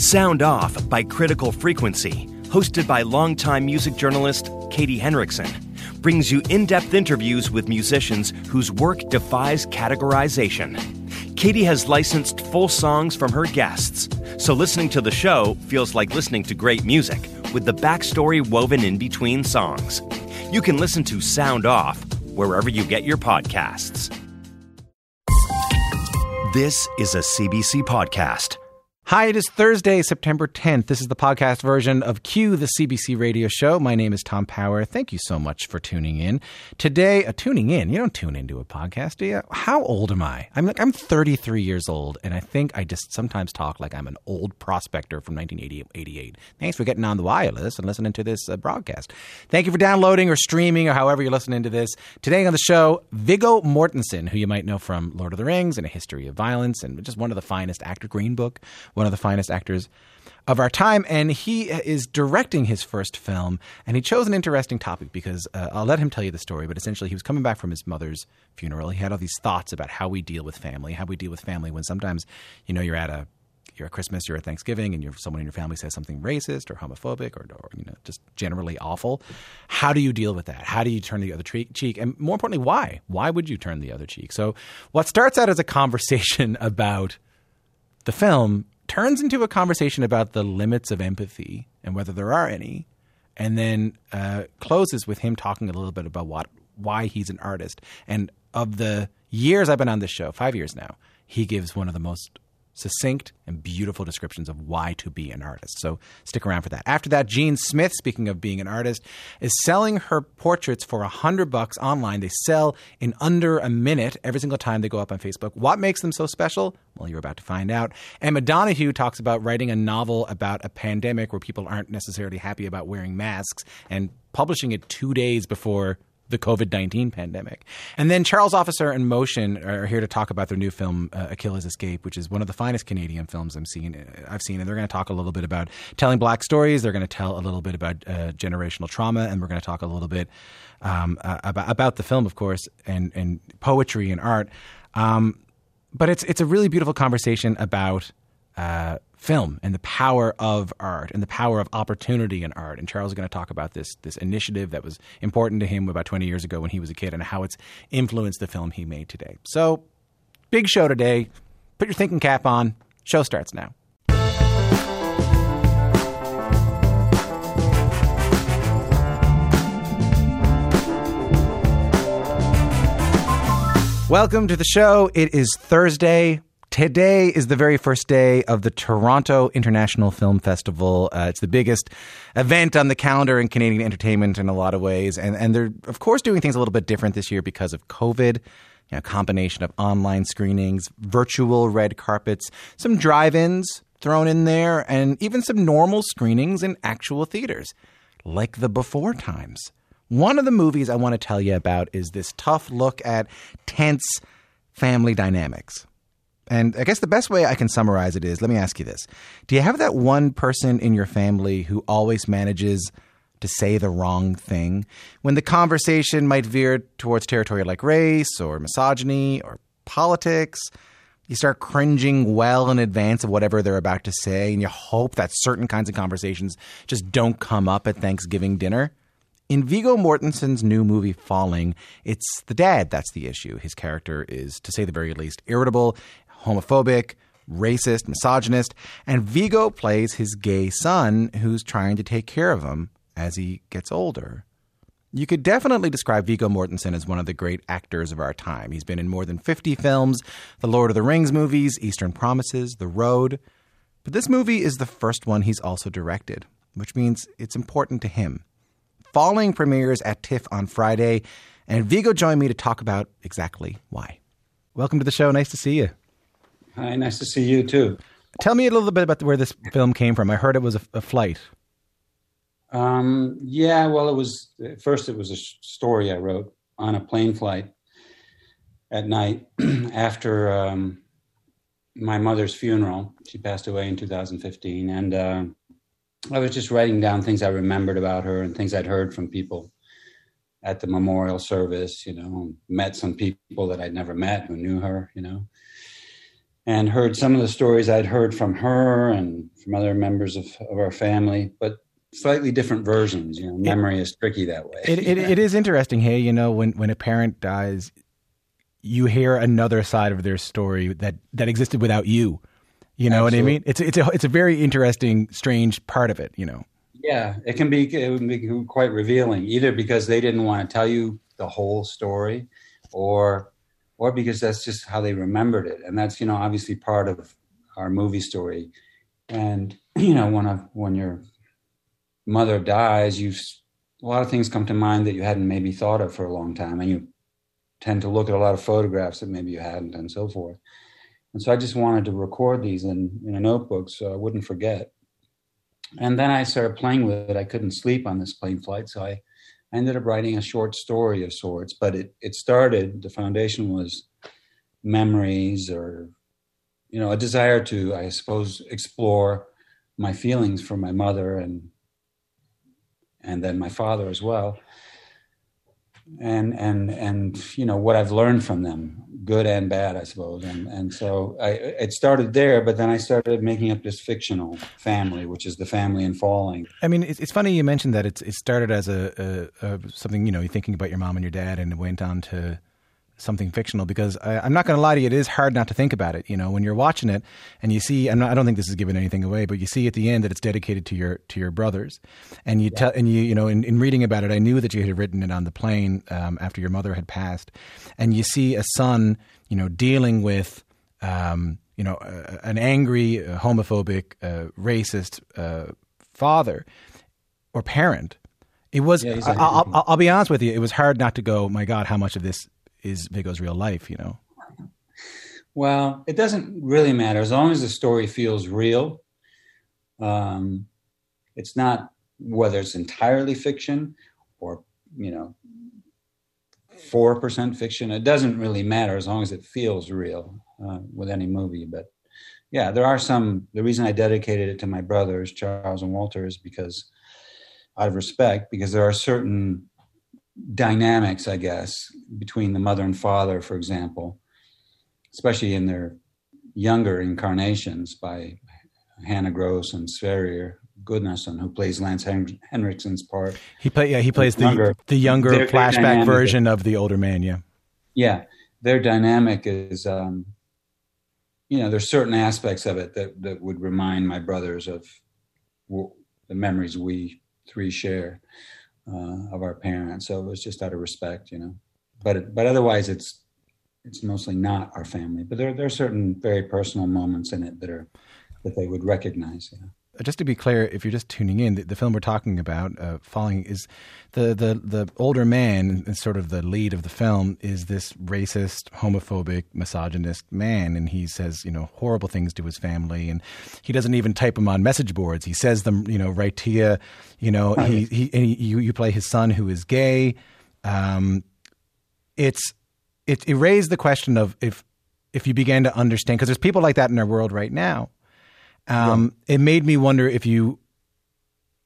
Sound Off by Critical Frequency, hosted by longtime music journalist Katie Henriksen, brings you in depth interviews with musicians whose work defies categorization. Katie has licensed full songs from her guests, so listening to the show feels like listening to great music with the backstory woven in between songs. You can listen to Sound Off wherever you get your podcasts. This is a CBC podcast. Hi, it is Thursday, September 10th. This is the podcast version of Q, the CBC radio show. My name is Tom Power. Thank you so much for tuning in. Today, uh, tuning in, you don't tune into a podcast, do you? How old am I? I'm like, I'm 33 years old, and I think I just sometimes talk like I'm an old prospector from 1988. Thanks for getting on the wireless and listening to this uh, broadcast. Thank you for downloading or streaming or however you're listening to this. Today on the show, Viggo Mortensen, who you might know from Lord of the Rings and A History of Violence, and just one of the finest actor, Green Book one of the finest actors of our time, and he is directing his first film. And he chose an interesting topic because uh, I'll let him tell you the story. But essentially, he was coming back from his mother's funeral. He had all these thoughts about how we deal with family, how we deal with family when sometimes, you know, you're at a you're at Christmas, you're at Thanksgiving, and you're, someone in your family says something racist or homophobic or, or, you know just generally awful. How do you deal with that? How do you turn the other cheek? And more importantly, why? Why would you turn the other cheek? So what starts out as a conversation about the film turns into a conversation about the limits of empathy and whether there are any, and then uh, closes with him talking a little bit about what why he's an artist. And of the years I've been on this show, five years now, he gives one of the most succinct and beautiful descriptions of why to be an artist. So stick around for that. After that, Jean Smith, speaking of being an artist, is selling her portraits for a hundred bucks online. They sell in under a minute every single time they go up on Facebook. What makes them so special? Well, you're about to find out. Emma Donoghue talks about writing a novel about a pandemic where people aren't necessarily happy about wearing masks and publishing it two days before the COVID 19 pandemic. And then Charles Officer and Motion are here to talk about their new film, uh, Akilla's Escape, which is one of the finest Canadian films I'm seeing, uh, I've seen. And they're going to talk a little bit about telling black stories. They're going to tell a little bit about uh, generational trauma. And we're going to talk a little bit um, uh, about, about the film, of course, and, and poetry and art. Um, but it's, it's a really beautiful conversation about uh, film and the power of art and the power of opportunity in art. And Charles is going to talk about this this initiative that was important to him about 20 years ago when he was a kid and how it's influenced the film he made today. So, big show today. Put your thinking cap on. Show starts now. Welcome to the show. It is Thursday, Today is the very first day of the Toronto International Film Festival. Uh, it's the biggest event on the calendar in Canadian entertainment in a lot of ways. And, and they're, of course, doing things a little bit different this year because of COVID. You know, combination of online screenings, virtual red carpets, some drive ins thrown in there, and even some normal screenings in actual theaters, like the before times. One of the movies I want to tell you about is this tough look at tense family dynamics. And I guess the best way I can summarize it is let me ask you this. Do you have that one person in your family who always manages to say the wrong thing when the conversation might veer towards territory like race or misogyny or politics? You start cringing well in advance of whatever they're about to say, and you hope that certain kinds of conversations just don't come up at Thanksgiving dinner. In Viggo Mortensen's new movie Falling, it's the dad that's the issue. His character is, to say the very least, irritable homophobic, racist, misogynist, and Viggo plays his gay son who's trying to take care of him as he gets older. You could definitely describe Viggo Mortensen as one of the great actors of our time. He's been in more than 50 films, the Lord of the Rings movies, Eastern Promises, The Road. But this movie is the first one he's also directed, which means it's important to him. Falling premieres at TIFF on Friday, and Viggo joined me to talk about exactly why. Welcome to the show. Nice to see you. Hi, nice to see you too. Tell me a little bit about where this film came from. I heard it was a, a flight. Um, yeah, well, it was first. It was a story I wrote on a plane flight at night after um, my mother's funeral. She passed away in 2015, and uh, I was just writing down things I remembered about her and things I'd heard from people at the memorial service. You know, met some people that I'd never met who knew her. You know, and heard some of the stories I'd heard from her and from other members of, of our family, but slightly different versions. You know, memory is tricky that way. It, it, it is interesting. Hey, you know, when, when a parent dies, you hear another side of their story that, that existed without you. You know Absolutely. what I mean? It's it's a it's a very interesting, strange part of it. You know. Yeah, it can be it can be quite revealing, either because they didn't want to tell you the whole story, or or because that's just how they remembered it, and that's you know obviously part of our movie story. And you know when a, when your mother dies, you a lot of things come to mind that you hadn't maybe thought of for a long time, and you tend to look at a lot of photographs that maybe you hadn't, and so forth. And so I just wanted to record these in, in a notebook so I wouldn't forget. And then I started playing with it. I couldn't sleep on this plane flight, so I ended up writing a short story of sorts. But it, it started, the foundation was memories or, you know, a desire to, I suppose, explore my feelings for my mother and and then my father as well and and and you know what I've learned from them, good and bad, I suppose. And and so I it started there, but then I started making up this fictional family, which is the family in Falling. I mean, it's, it's funny you mentioned that it's it started as a, a, a something you know you're thinking about your mom and your dad, and it went on to something fictional because I, am not going to lie to you, it is hard not to think about it. You know, when you're watching it and you see, not, i don't think this is giving anything away, but you see at the end that it's dedicated to your to your brothers, and you yeah. tell and you you know in, in, reading about it, I knew that you had written it on the plane um, after your mother had passed, and you see a son, you know, dealing with. Um, you know, uh, an angry, uh, homophobic, uh, racist uh, father or parent. It was. Yeah, I'll, I'll, I'll, be honest with you. It was hard not to go. My God, how much of this is Viggo's real life, you know? Well, it doesn't really matter as long as the story feels real. Um, it's not whether it's entirely fiction or you know four percent fiction. It doesn't really matter as long as it feels real uh, with any movie. But yeah, there are some. The reason I dedicated it to my brothers Charles and Walter is because out of respect, because there are certain dynamics, I guess, between the mother and father, for example, especially in their younger incarnations by Hannah Gross and Sverrir Gudnason, who plays Lance Hen- Henriksen's part. He play, yeah, he plays the younger, the younger flashback version of the older man. Yeah, yeah, their dynamic is, um, you know, there's certain aspects of it that that would remind my brothers of w- the memories we three share uh, of our parents. So it was just out of respect, you know. But but otherwise, it's it's mostly not our family. But there there are certain very personal moments in it that are that they would recognize. Know just to be clear, if you're just tuning in, the, the film we're talking about, uh, Falling, is the, the, the older man, and sort of the lead of the film, is this racist, homophobic, misogynist man, and he says you know horrible things to his family, and he doesn't even type them on message boards. He says them you know right to you. You know he, he, and he you, you play his son who is gay. Um, it's it, it raised the question of if if you began to understand because there's people like that in our world right now um, yeah. It made me wonder if you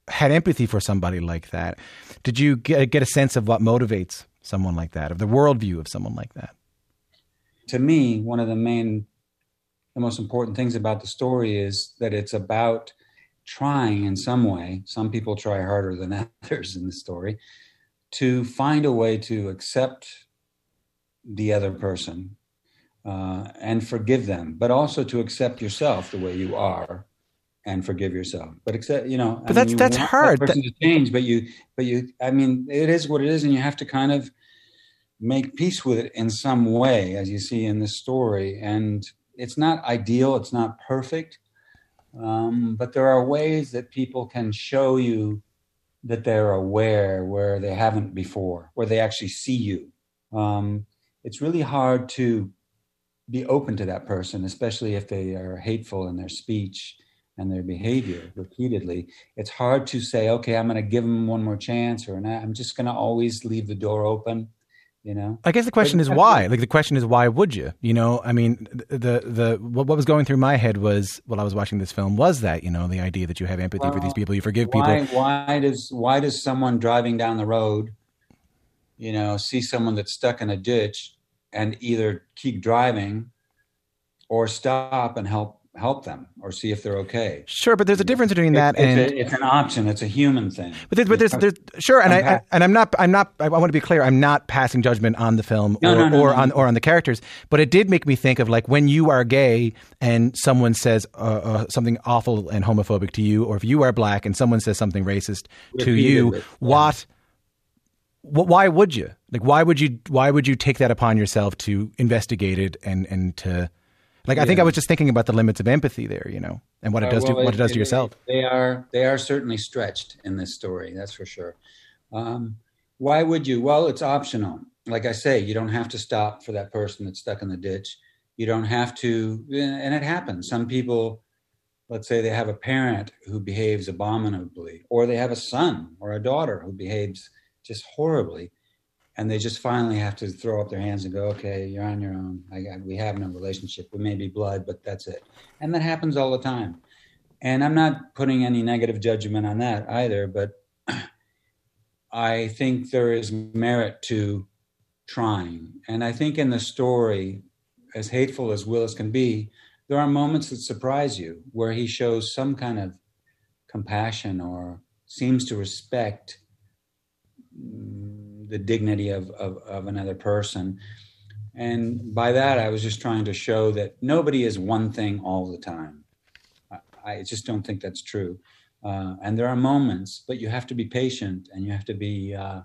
had empathy for somebody like that. Did you get, get a sense of what motivates someone like that, of the worldview of someone like that? To me, one of the main, the most important things about the story is that it's about trying in some way. Some people try harder than others in the story to find a way to accept the other person uh, and forgive them, but also to accept yourself the way you are and forgive yourself. But accept, you know, but I that's mean, that's hard. That person to change, but you, but you, I mean, it is what it is, and you have to kind of make peace with it in some way, as you see in this story. And it's not ideal, it's not perfect, um, but there are ways that people can show you that they're aware where they haven't before, where they actually see you. Um, it's really hard to be open to that person, especially if they are hateful in their speech and their behavior repeatedly. It's hard to say, okay, I'm going to give them one more chance, or not. I'm just going to always leave the door open. You know, I guess the question is why. Like the question is why would you? You know, I mean, the the what, what was going through my head was while I was watching this film was that you know the idea that you have empathy well, for these people, you forgive why, people. Why does why does someone driving down the road, you know, see someone that's stuck in a ditch and either keep driving or stop and help help them or see if they're okay. Sure, but there's a difference between that it's, and it's, a, it's, an option. It's a human thing. But there's, but there's, there's sure, and I, I, and I'm not I'm not I want to be clear. I'm not passing judgment on the film no, or, no, no, or on or on the characters. But it did make me think of like when you are gay and someone says uh, uh, something awful and homophobic to you, or if you are black and someone says something racist to you, what. Why would you like? Why would you? Why would you take that upon yourself to investigate it and and to like, I think I was just thinking about the limits of empathy there, you know, and what it uh, does uh, well, to what it, it does to yourself. They are they are certainly stretched in this story, that's for sure. Um, why would you? Well, it's optional. Like I say, you don't have to stop for that person that's stuck in the ditch. You don't have to, and it happens. Some people, let's say, they have a parent who behaves abominably, or they have a son or a daughter who behaves just horribly and they just finally have to throw up their hands and go, "Okay, you're on your own. I, I, we have no relationship. We may be blood, but that's it." And that happens all the time. And I'm not putting any negative judgment on that either, but I think there is merit to trying. And I think in the story, as hateful as Willis can be, there are moments that surprise you where he shows some kind of compassion or seems to respect the dignity of, of, of another person. And by that, I was just trying to show that nobody is one thing all the time. I, I just don't think that's true. Uh, and there are moments, but you have to be patient and you have to be, uh,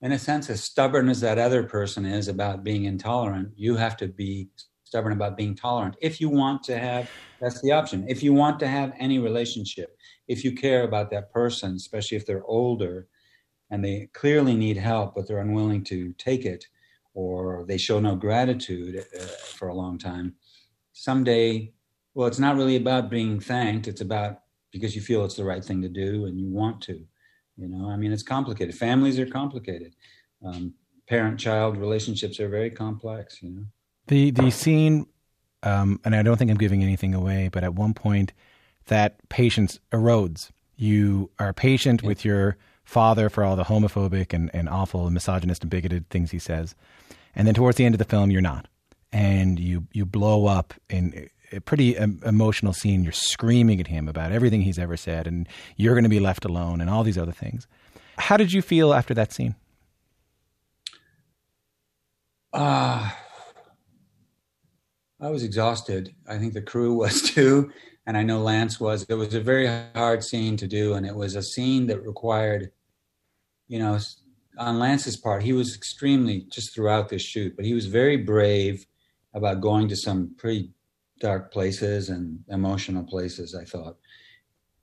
in a sense, as stubborn as that other person is about being intolerant, you have to be stubborn about being tolerant. If you want to have, that's the option. If you want to have any relationship, if you care about that person, especially if they're older, and they clearly need help, but they're unwilling to take it, or they show no gratitude uh, for a long time. Someday, well, it's not really about being thanked. It's about because you feel it's the right thing to do and you want to. You know, I mean, it's complicated. Families are complicated. Um, Parent-child relationships are very complex. You know, the the scene, um, and I don't think I'm giving anything away, but at one point, that patience erodes. You are patient yeah. with your father for all the homophobic and, and awful and misogynist and bigoted things he says. And then towards the end of the film, you're not. And you, you blow up in a pretty emotional scene. You're screaming at him about everything he's ever said, and you're going to be left alone, and all these other things. How did you feel after that scene? Uh, I was exhausted. I think the crew was too and I know Lance was. It was a very hard scene to do, and it was a scene that required, you know, on Lance's part, he was extremely just throughout this shoot, but he was very brave about going to some pretty dark places and emotional places. I thought,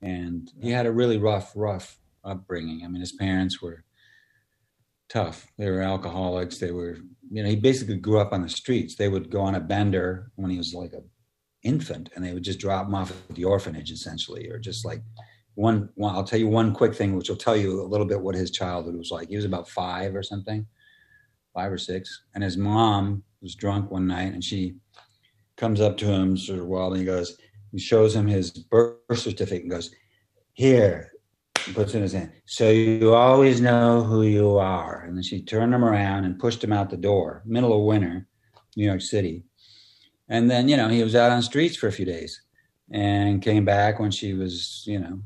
and he had a really rough, rough upbringing. I mean, his parents were tough. They were alcoholics. They were, you know, he basically grew up on the streets. They would go on a bender when he was like a infant and they would just drop him off at the orphanage essentially or just like one, one i'll tell you one quick thing which will tell you a little bit what his childhood was like. He was about five or something five or six and his mom was drunk one night and she comes up to him sort of wild and he goes he shows him his birth certificate and goes here he puts it in his hand so you always know who you are. And then she turned him around and pushed him out the door middle of winter new york city and then, you know, he was out on streets for a few days and came back when she was, you know,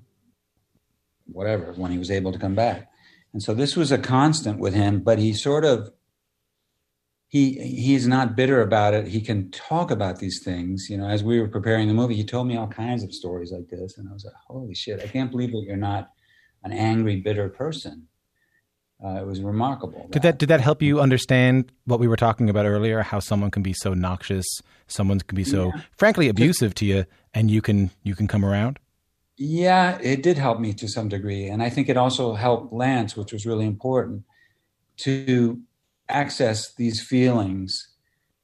whatever, when he was able to come back. And so this was a constant with him, but he sort of he he's not bitter about it. He can talk about these things. You know, as we were preparing the movie, he told me all kinds of stories like this, and I was like, "Holy shit! I can't believe that you're not an angry, bitter person." uh, it was remarkable. Did that did that help you understand what we were talking about earlier? How someone can be so noxious, someone can be so yeah. frankly abusive to you, and you can you can come around. Yeah, it did help me to some degree, and I think it also helped Lance, which was really important, to access these feelings.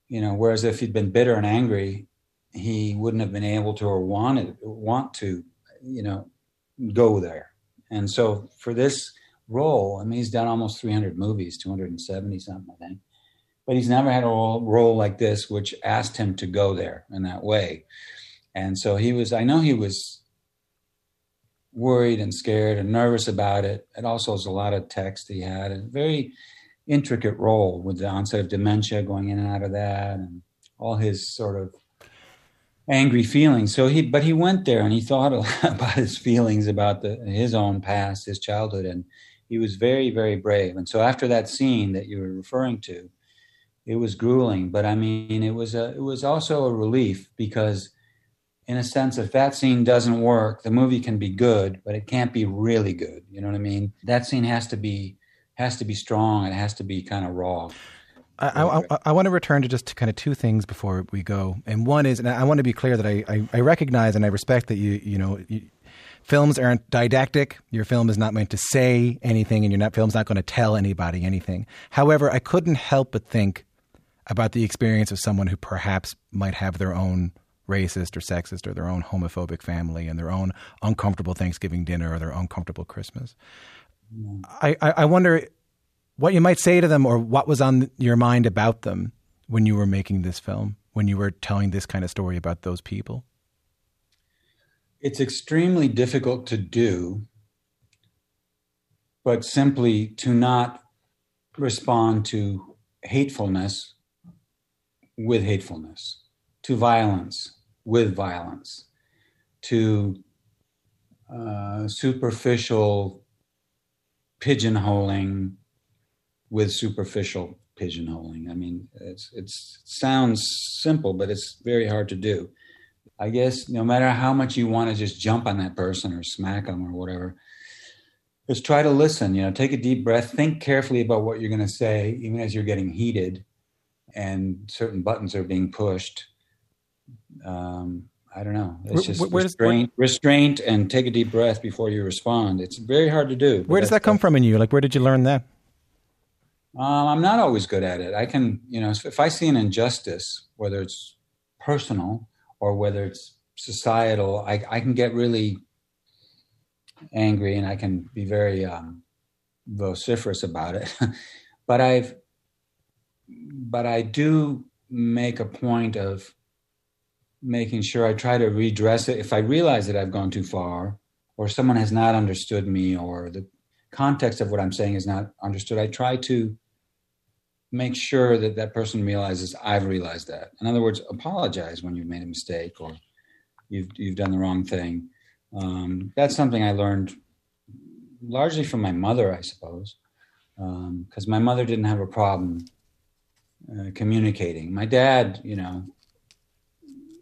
You know, whereas if he'd been bitter and angry, he wouldn't have been able to or wanted want to, you know, go there. And so for this role. I mean, he's done almost 300 movies, 270 something, I think. But he's never had a role, like this, which asked him to go there in that way. And so he was, I know he was worried and scared and nervous about it. It also was a lot of text he had, a very intricate role with the onset of dementia going in and out of that, and all his sort of angry feelings. So he, but he went there and he thought a lot about his feelings about the, his own past, his childhood, and he was very, very brave. And so after that scene that you were referring to, it was grueling, but I mean, it was a, it was also a relief because, in a sense, if that scene doesn't work, the movie can be good, but it can't be really good. You know what I mean? That scene has to be has to be strong. It has to be kind of raw. I, I, I, want to return to just kind of two things before we go, and one is, and I want to be clear that I, I, I recognize and I respect that you you know you, films aren't didactic. Your film is not meant to say anything, and your film's not going to tell anybody anything. However, I couldn't help but think about the experience of someone who perhaps might have their own racist or sexist or their own homophobic family and their own uncomfortable Thanksgiving dinner or their uncomfortable Christmas. Mm. I, I, I wonder what you might say to them or what was on your mind about them when you were making this film, when you were telling this kind of story about those people? It's extremely difficult to do, but simply to not respond to hatefulness with hatefulness, to violence with violence, to uh, superficial pigeonholing with superficial pigeonholing. I mean, it's it's it sounds simple, but it's very hard to do. I guess no matter how much you want to just jump on that person or smack them or whatever, just try to listen. You know, take a deep breath, think carefully about what you're going to say, even as you're getting heated, and certain buttons are being pushed. Um, I don't know. It's just where, restraint, where, restraint, and take a deep breath before you respond. It's very hard to do. Where does that come from in you? Like, where did you learn that? Um, I'm not always good at it. I can, you know, if I see an injustice, whether it's personal or whether it's societal, I, I can get really angry and I can be very um, vociferous about it. but I've, but I do make a point of making sure I try to redress it. If I realize that I've gone too far, or someone has not understood me, or the context of what I'm saying is not understood, I try to make sure that that person realizes I've realized that. In other words, apologize when you've made a mistake or you've you've done the wrong thing. Um, that's something I learned largely from my mother, I suppose, because um, my mother didn't have a problem uh, communicating. My dad, you know,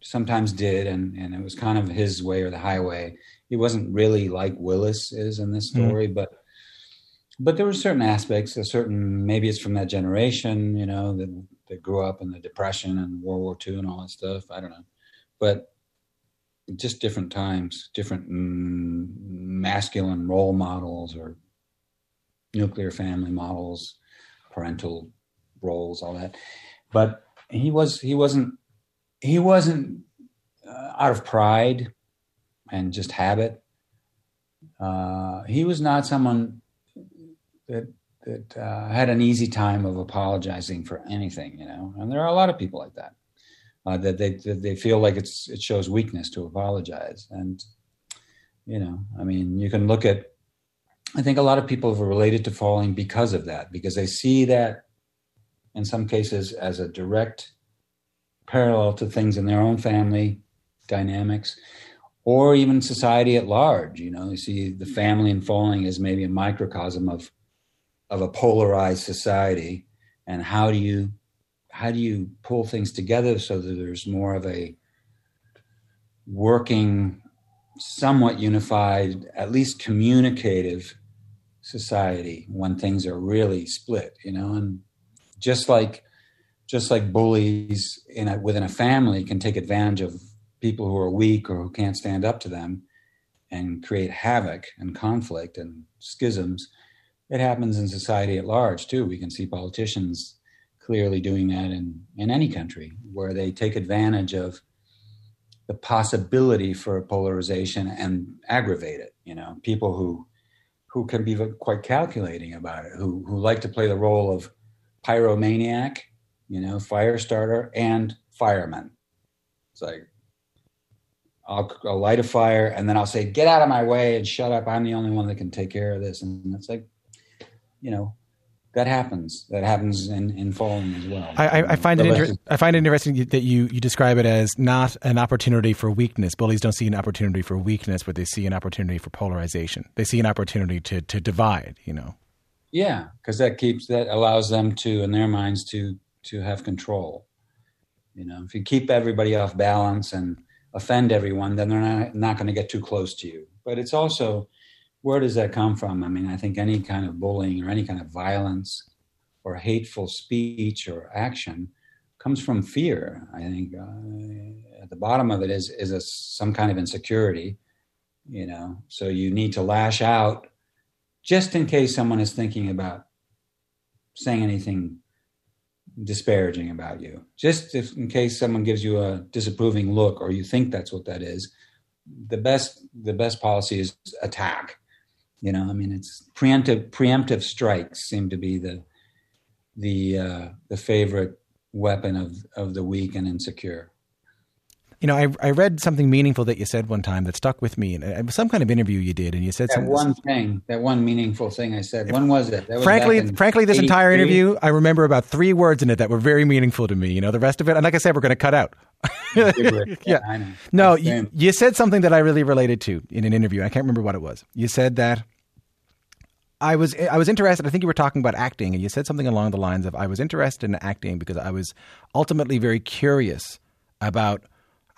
sometimes did, and and it was kind of his way or the highway. He wasn't really like Willis is in this mm-hmm. story, mm. but but there were certain aspects, a certain maybe it's from that generation, you know, that that grew up in the Depression and World War II and all that stuff. I don't know, but just different times, different mm, masculine role models or nuclear family models, parental roles, all that. But he was he wasn't he wasn't uh, out of pride and just habit. Uh, he was not someone that that uh, had an easy time of apologizing for anything, you know. And there are a lot of people like that. Uh, that they that they feel like it's it shows weakness to apologize, and you know, I mean, you can look at. I think a lot of people have related to falling because of that, because they see that, in some cases, as a direct parallel to things in their own family dynamics, or even society at large. You know, you see the mm-hmm. family and falling as maybe a microcosm of of a polarized society. And how do you how do you pull things together so that there's more of a working somewhat unified at least communicative society when things are really split you know? And just like just like bullies in a, within a family can take advantage of people who are weak or who can't stand up to them and create havoc and conflict and schisms it happens in society at large too. We can see politicians clearly doing that in, in any country where they take advantage of the possibility for a polarization and aggravate it. You know, people who who can be quite calculating about it, who who like to play the role of pyromaniac, you know, fire starter and fireman. It's like I'll, I'll, light a fire and then I'll say, "Get out of my way and shut up! I'm the only one that can take care of this." And it's like, you know, that happens. That happens in, in falling as well. I, I find it inter- I find it interesting that you, you describe it as not an opportunity for weakness. Bullies don't see an opportunity for weakness, but they see an opportunity for polarization. They see an opportunity to to divide. You know. Yeah, because that keeps that allows them to, in their minds, to to have control. You know, if you keep everybody off balance and offend everyone, then they're not not going to get too close to you. But it's also where does that come from? I mean, I think any kind of bullying or any kind of violence or hateful speech or action comes from fear. I think uh, at the bottom of it is is a, some kind of insecurity, you know. So you need to lash out just in case someone is thinking about saying anything disparaging about you. Just if, in case someone gives you a disapproving look or you think that's what that is, the best the best policy is attack you know, I mean, it's preemptive preemptive strikes seem to be the the uh, the favorite weapon of of the weak and insecure. You know, I, I read something meaningful that you said one time that stuck with me, and it was some kind of interview you did, and you said something. that something. one thing, that one meaningful thing I said. When was it? Was frankly, frankly, this entire interview, I remember about three words in it that were very meaningful to me. You know, the rest of it, and like I said, we're going to cut out. yeah, yeah. no, you, you said something that I really related to in an interview. I can't remember what it was. You said that I was I was interested. I think you were talking about acting, and you said something along the lines of I was interested in acting because I was ultimately very curious about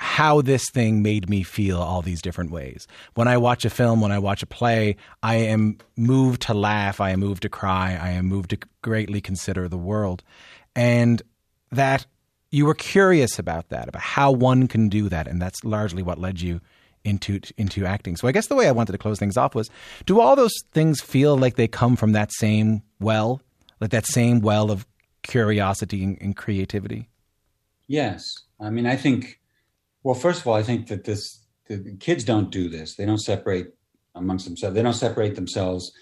how this thing made me feel all these different ways. When I watch a film, when I watch a play, I am moved to laugh, I am moved to cry, I am moved to greatly consider the world, and that you were curious about that, about how one can do that, and that's largely what led you into into acting. So I guess the way I wanted to close things off was: Do all those things feel like they come from that same well, like that same well of curiosity and, and creativity? Yes, I mean, I think. Well, first of all, I think that this the kids don't do this. They don't separate amongst themselves. They don't separate themselves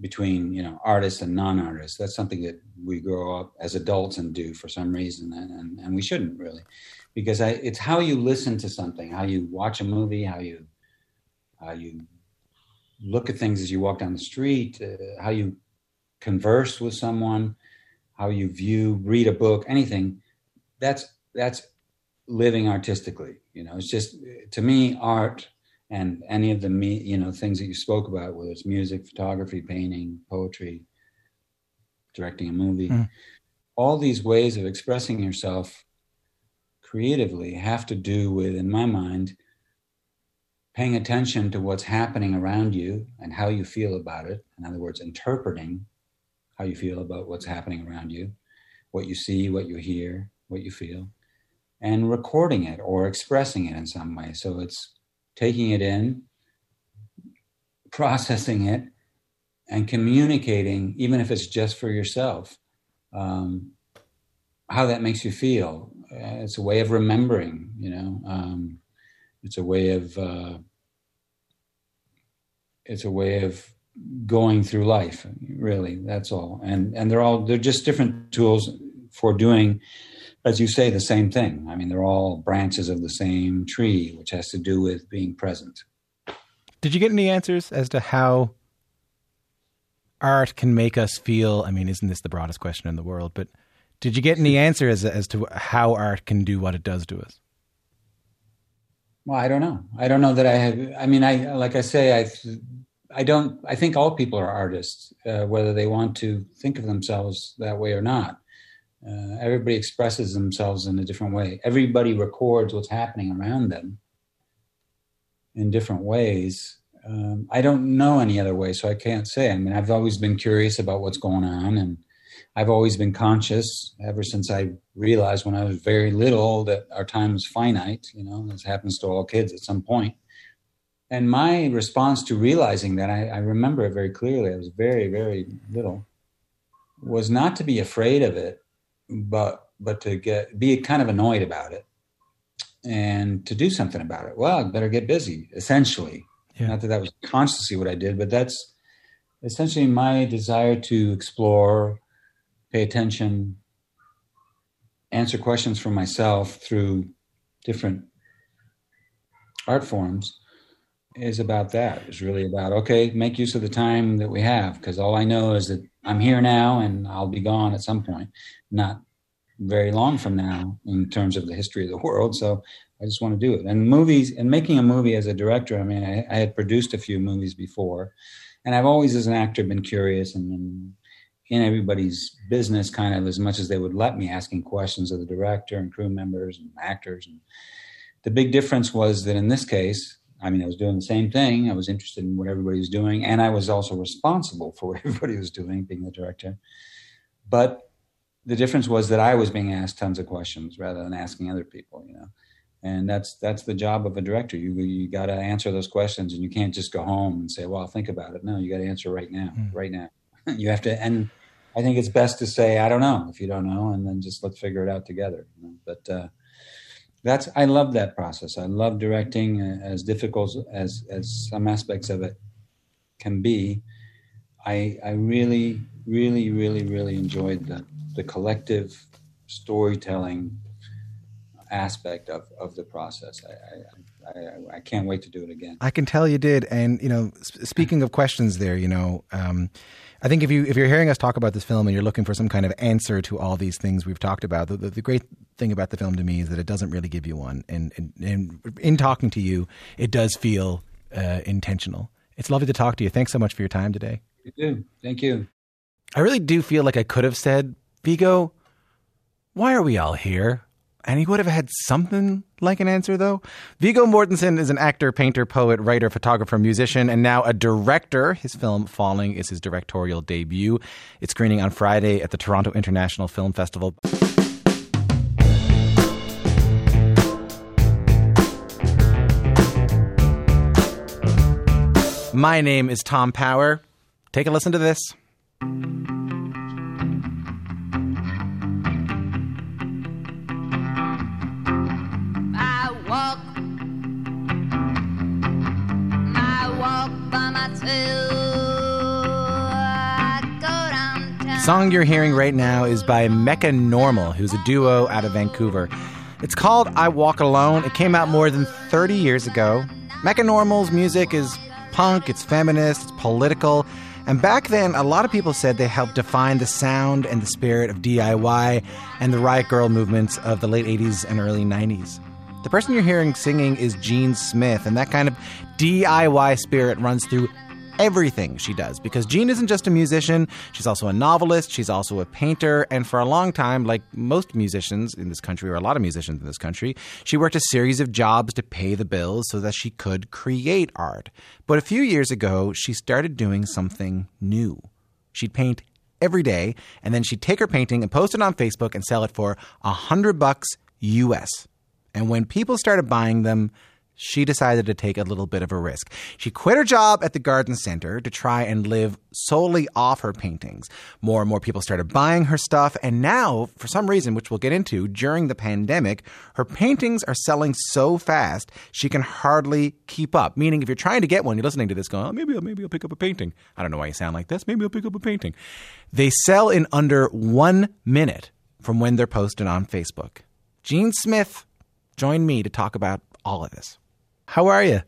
between you know artists and non-artists. That's something that we grow up as adults and do for some reason, and, and, we shouldn't really because I, it's how you listen to something, how you watch a movie, how you how you look at things as you walk down the street, uh, how you converse with someone, how you view, read a book, anything. That's that's living artistically. You know, it's just to me art and any of the me you know things that you spoke about, whether it's music, photography, painting, poetry, directing a movie, mm. all these ways of expressing yourself creatively have to do with, in my mind, paying attention to what's happening around you and how you feel about it. In other words, interpreting how you feel about what's happening around you, what you see, what you hear, what you feel, and recording it or expressing it in some way. So it's taking it in, processing it, and communicating, even if it's just for yourself, um, how that makes you feel it's a way of remembering, you know. Um, it's a way of uh, it's a way of going through life. Really, that's all. And and they're all they're just different tools for doing, as you say, the same thing. I mean, they're all branches of the same tree, which has to do with being present. Did you get any answers as to how art can make us feel? I mean, isn't this the broadest question in the world? But did you get any answer as as to how art can do what it does to us? Well, I don't know. I don't know that I have. I mean, I like I say, I I don't. I think all people are artists, uh, whether they want to think of themselves that way or not. Uh, everybody expresses themselves in a different way. Everybody records what's happening around them in different ways. Um, I don't know any other way, so I can't say. I mean, I've always been curious about what's going on, and I've always been conscious ever since I realized when I was very little that our time is finite. You know, this happens to all kids at some point. And my response to realizing that, I, I remember it very clearly. I was very, very little. Was not to be afraid of it, but but to get be kind of annoyed about it, and to do something about it. Well, I better get busy. Essentially, yeah. not that that was consciously what I did, but that's essentially my desire to explore pay attention, answer questions for myself through different art forms is about that. It's really about okay, make use of the time that we have because all I know is that I'm here now and I'll be gone at some point, not very long from now in terms of the history of the world. So I just want to do it. And movies and making a movie as a director. I mean, I, I had produced a few movies before, and I've always, as an actor, been curious and, and in everybody's business, kind of as much as they would let me, asking questions of the director and crew members and actors. And the big difference was that in this case, I mean, I was doing the same thing. I was interested in what everybody was doing, and I was also responsible for what everybody was doing, being the director. But the difference was that I was being asked tons of questions rather than asking other people, you know. And that's that's the job of a director. You you got to answer those questions, and you can't just go home and say, "Well, I'll think about it." No, you got to answer right now, mm. right now. you have to, and I think it's best to say, "I don't know," if you don't know, and then just let's figure it out together. You know? But uh, that's I love that process. I love directing, uh, as difficult as as some aspects of it can be. I I really, really, really, really enjoyed the the collective storytelling aspect of, of the process. I, I, I, I, can't wait to do it again. I can tell you did. And, you know, speaking of questions there, you know, um, I think if you if you're hearing us talk about this film and you're looking for some kind of answer to all these things we've talked about, the, the, the great thing about the film to me is that it doesn't really give you one. And, and, and in talking to you, it does feel uh, intentional. It's lovely to talk to you. Thanks so much for your time today. You do. Thank you. I really do feel like I could have said Viggo, why are we all here? And he would have had something like an answer, though. Viggo Mortensen is an actor, painter, poet, writer, photographer, musician, and now a director. His film Falling is his directorial debut. It's screening on Friday at the Toronto International Film Festival. My name is Tom Power. Take a listen to this. Song you're hearing right now is by Mecca Normal, who's a duo out of Vancouver. It's called I Walk Alone. It came out more than 30 years ago. Mecca Normal's music is punk, it's feminist, it's political. And back then, a lot of people said they helped define the sound and the spirit of DIY and the riot grrrl movements of the late 80s and early 90s. The person you're hearing singing is Jean Smith, and that kind of DIY spirit runs through everything she does because Jean isn't just a musician, she's also a novelist, she's also a painter, and for a long time, like most musicians in this country, or a lot of musicians in this country, she worked a series of jobs to pay the bills so that she could create art. But a few years ago, she started doing something new. She'd paint every day, and then she'd take her painting and post it on Facebook and sell it for a hundred bucks US. And when people started buying them, she decided to take a little bit of a risk. She quit her job at the garden center to try and live solely off her paintings. More and more people started buying her stuff, and now, for some reason, which we'll get into, during the pandemic, her paintings are selling so fast she can hardly keep up. Meaning, if you're trying to get one, you're listening to this going, oh, maybe, I'll, maybe I'll pick up a painting. I don't know why you sound like this. Maybe I'll pick up a painting. They sell in under one minute from when they're posted on Facebook. Jean Smith joined me to talk about all of this. How are you?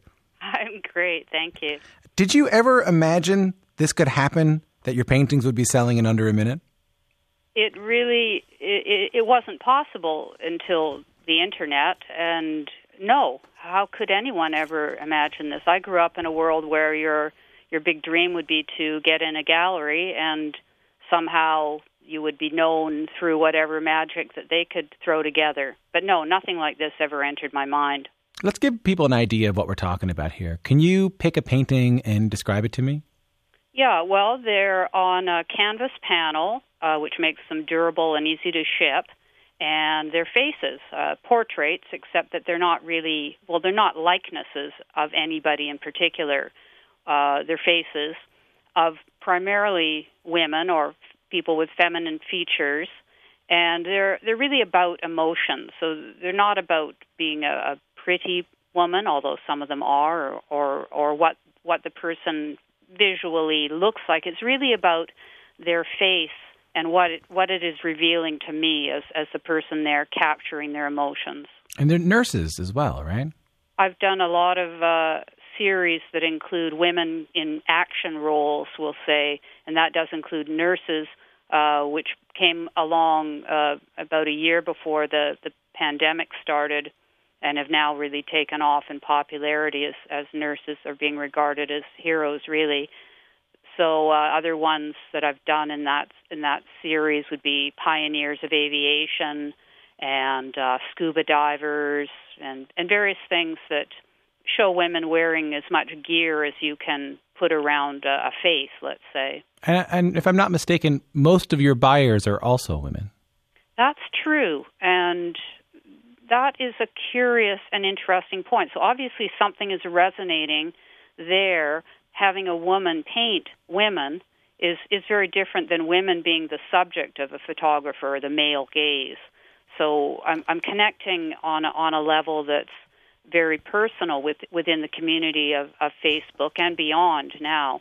I'm great, thank you. Did you ever imagine this could happen? That your paintings would be selling in under a minute? It really it, it wasn't possible until the internet, and no, how could anyone ever imagine this? I grew up in a world where your your big dream would be to get in a gallery and somehow you would be known through whatever magic that they could throw together. But no, nothing like this ever entered my mind. Let's give people an idea of what we're talking about here. Can you pick a painting and describe it to me? Yeah, well, they're on a canvas panel, uh, which makes them durable and easy to ship, and they're faces, uh, portraits, except that they're not really, well, they're not likenesses of anybody in particular. Uh, they're faces of primarily women or people with feminine features and they're they're really about emotion. So they're not about being a, a pretty woman, although some of them are, or or, or what what the person visually looks like. It's really about their face and what it, what it is revealing to me as as the person there capturing their emotions. And they're nurses as well, right? I've done a lot of uh, series that include women in action roles, we'll say, and that does include nurses, uh, which came along uh, about a year before the, the pandemic started and have now really taken off in popularity as, as nurses are being regarded as heroes, really. So uh, other ones that I've done in that in that series would be pioneers of aviation and uh, scuba divers and and various things that show women wearing as much gear as you can put around a, a face, let's say. And, and if I'm not mistaken, most of your buyers are also women. That's true, and that is a curious and interesting point. So obviously something is resonating there. Having a woman paint women is is very different than women being the subject of a photographer or the male gaze. So I'm I'm connecting on a, on a level that's very personal with, within the community of, of Facebook and beyond now.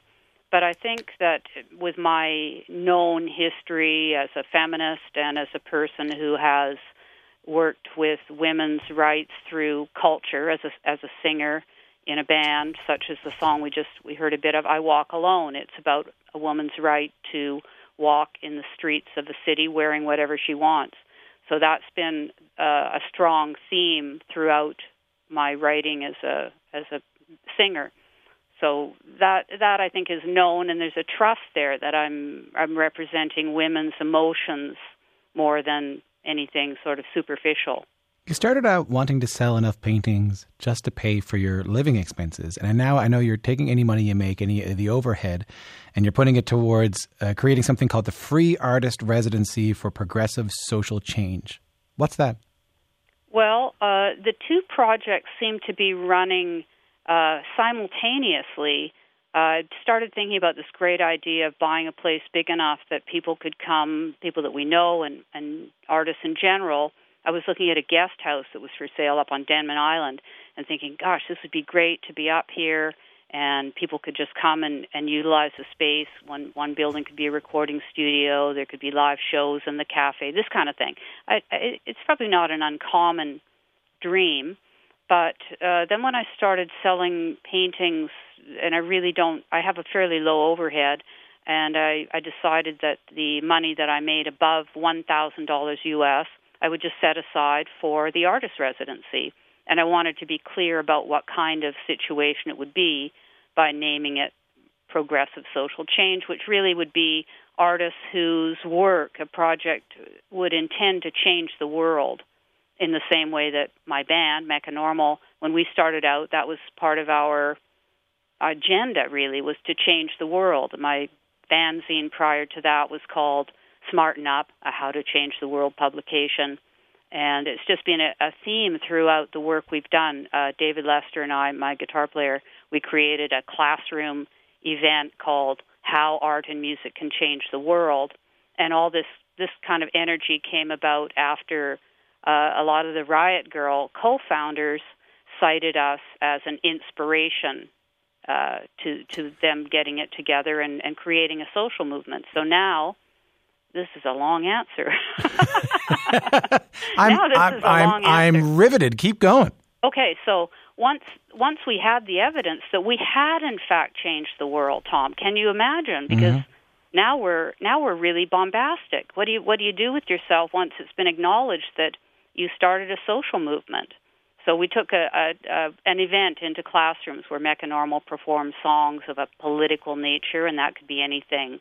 But I think that with my known history as a feminist and as a person who has worked with women's rights through culture as a, as a singer in a band, such as the song we just we heard a bit of, "I Walk Alone." It's about a woman's right to walk in the streets of the city wearing whatever she wants. So that's been uh, a strong theme throughout my writing as a as a singer. So that that I think is known, and there's a trust there that I'm I'm representing women's emotions more than anything sort of superficial. You started out wanting to sell enough paintings just to pay for your living expenses, and now I know you're taking any money you make, any the overhead, and you're putting it towards uh, creating something called the Free Artist Residency for Progressive Social Change. What's that? Well, uh, the two projects seem to be running uh, simultaneously. I uh, started thinking about this great idea of buying a place big enough that people could come, people that we know and, and artists in general. I was looking at a guest house that was for sale up on Denman Island and thinking, gosh, this would be great to be up here and people could just come and, and utilize the space. One one building could be a recording studio. There could be live shows in the cafe. This kind of thing. I, I, it's probably not an uncommon dream, but uh, then when I started selling paintings, and I really don't. I have a fairly low overhead, and I, I decided that the money that I made above one thousand dollars U.S. I would just set aside for the artist residency and I wanted to be clear about what kind of situation it would be by naming it progressive social change, which really would be artists whose work, a project, would intend to change the world in the same way that my band, Mecca Normal, when we started out, that was part of our agenda, really, was to change the world. My fanzine prior to that was called Smarten Up, a How to Change the World publication and it's just been a, a theme throughout the work we've done. Uh, David Lester and I, my guitar player, we created a classroom event called "How Art and Music Can Change the World," and all this this kind of energy came about after uh, a lot of the Riot Grrrl co-founders cited us as an inspiration uh, to to them getting it together and, and creating a social movement. So now this is a long answer. I'm, now this I'm, is a long I'm, answer. I'm riveted. Keep going. Okay, so once once we had the evidence that we had in fact changed the world, Tom, can you imagine? Because Mhm. now we're now we're really bombastic. What do you what do you do with yourself once it's been acknowledged that you started a social movement? So we took a, a, a an event into classrooms where Mecca Normal performed songs of a political nature, and that could be anything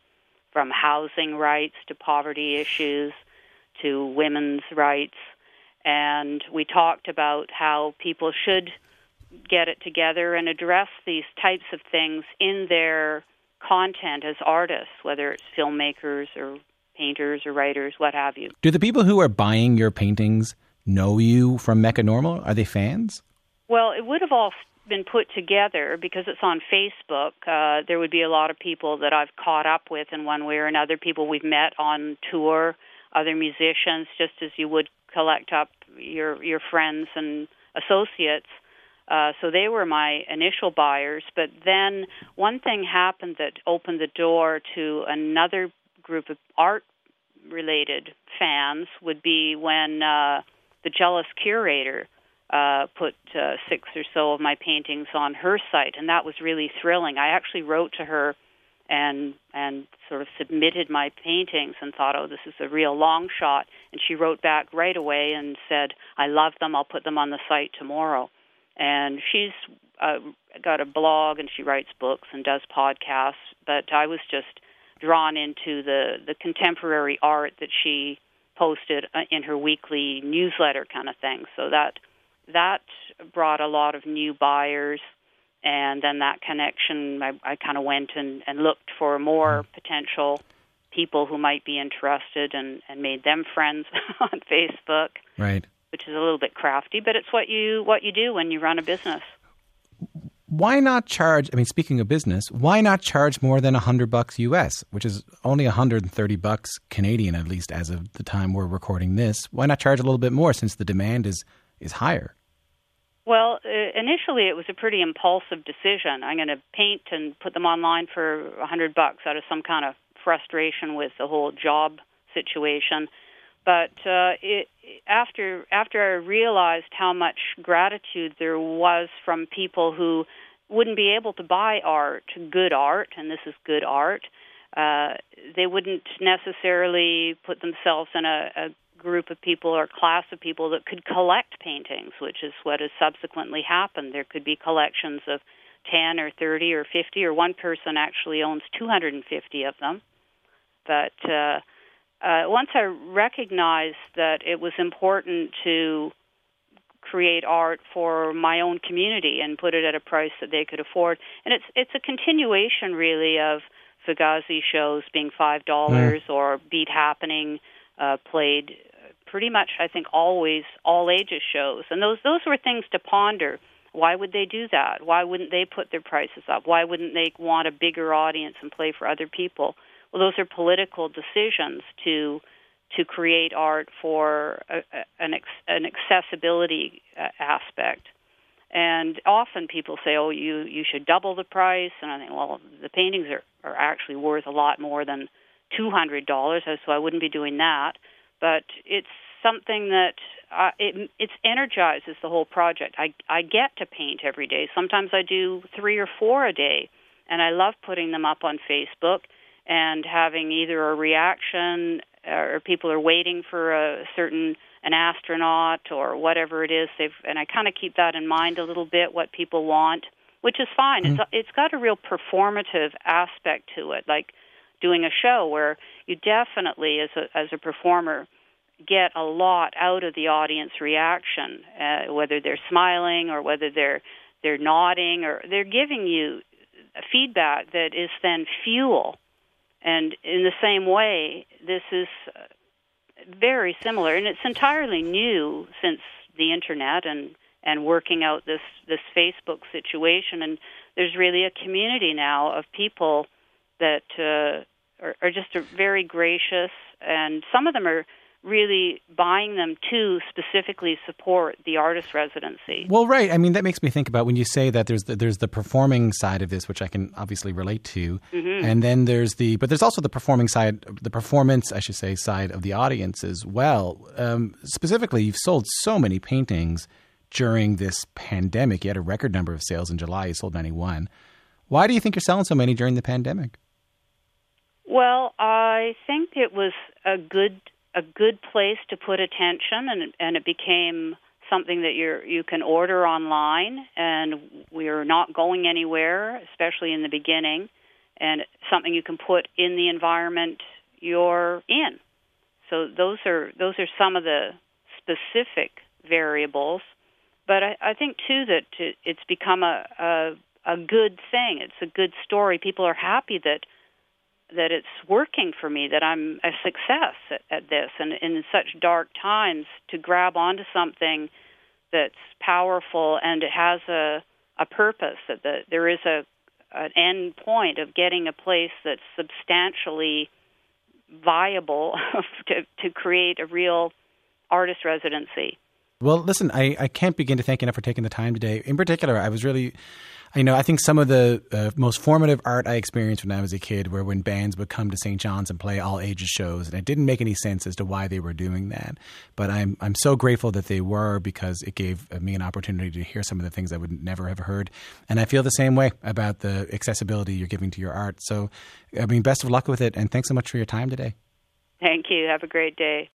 from housing rights to poverty issues to women's rights. And we talked about how people should get it together and address these types of things in their content as artists, whether it's filmmakers or painters or writers, what have you. Do the people who are buying your paintings know you from Mecca Normal? Are they fans? Well, it would have all been put together because it's on Facebook. Uh, there would be a lot of people that I've caught up with in one way or another, people we've met on tour, other musicians, just as you would collect up your your friends and associates. Uh, so they were my initial buyers, but then one thing happened that opened the door to another group of art related fans would be when uh, the jealous curator uh, put uh, six or so of my paintings on her site, and that was really thrilling. I actually wrote to her and and sort of submitted my paintings and thought, oh, this is a real long shot. And she wrote back right away and said, I love them. I'll put them on the site tomorrow. And she's uh, got a blog and she writes books and does podcasts. But I was just drawn into the the contemporary art that she posted uh, in her weekly newsletter kind of thing. So that that brought a lot of new buyers and then that connection I, I kind of went and, and looked for more mm-hmm. potential people who might be interested and, and made them friends on Facebook. Right. Which is a little bit crafty, but it's what you what you do when you run a business. Why not charge? I mean, speaking of business, why not charge more than a hundred bucks US, which is only hundred and thirty bucks Canadian, at least as of the time we're recording this? Why not charge a little bit more since the demand is is higher? Well, uh, initially it was a pretty impulsive decision. I'm going to paint and put them online for a hundred bucks out of some kind of frustration with the whole job situation. But uh, it, after after I realized how much gratitude there was from people who wouldn't be able to buy art, good art, and this is good art, uh, they wouldn't necessarily put themselves in a, a group of people or class of people that could collect paintings, which is what has subsequently happened. There could be collections of 10 or 30 or 50, or one person actually owns 250 of them. But uh, uh, once I recognized that it was important to create art for my own community and put it at a price that they could afford, and it's it's a continuation really of Fugazi shows being five dollars mm. or Beat Happening uh, played pretty much I think always all ages shows, and those those were things to ponder. Why would they do that? Why wouldn't they put their prices up? Why wouldn't they want a bigger audience and play for other people? Well, those are political decisions to to create art for a, an an accessibility uh, aspect. And often people say, "Oh, you you should double the price." And I think, well, the paintings are are actually worth a lot more than two hundred dollars, so I wouldn't be doing that but it's something that uh, it it energizes the whole project. I I get to paint every day. Sometimes I do three or four a day, and I love putting them up on Facebook and having either a reaction or people are waiting for a certain an astronaut or whatever it is. They've and I kind of keep that in mind a little bit what people want, which is fine. Mm-hmm. It's it's got a real performative aspect to it, like doing a show where you definitely, as a as a performer, get a lot out of the audience reaction, uh, whether they're smiling or whether they're they're nodding or they're giving you feedback that is then fuel. And in the same way, this is uh, very similar, and it's entirely new since the internet and and working out this this Facebook situation. And there's really a community now of people that uh, are, are just very gracious, and some of them are really buying them to specifically support the artist residency. Well, right. I mean, that makes me think about when you say that there's the, there's the performing side of this, which I can obviously relate to, mm-hmm. and then there's the but there's also the performing side, the performance, I should say, side of the audience as well. Um, specifically, you've sold so many paintings during this pandemic. You had a record number of sales in July. You sold 91. Why do you think you're selling so many during the pandemic? Well, I think it was a good a good place to put attention, and and it became something that you you can order online, and we're not going anywhere, especially in the beginning, and something you can put in the environment you're in. So those are those are some of the specific variables, but I, I think too that it's become a, a a good thing. It's a good story. People are happy that that it's working for me, that I'm a success at, at this, and in such dark times to grab onto something that's powerful and it has a a purpose that the, there is a an end point of getting a place that's substantially viable to to create a real artist residency. Well, listen, I, I can't begin to thank you enough for taking the time today. In particular, I was really you know, I think some of the uh, most formative art I experienced when I was a kid were when bands would come to St. John's and play all ages shows, and it didn't make any sense as to why they were doing that. But I'm I'm so grateful that they were because it gave me an opportunity to hear some of the things I would never have heard, and I feel the same way about the accessibility you're giving to your art. So, I mean, best of luck with it, and thanks so much for your time today. Thank you. Have a great day.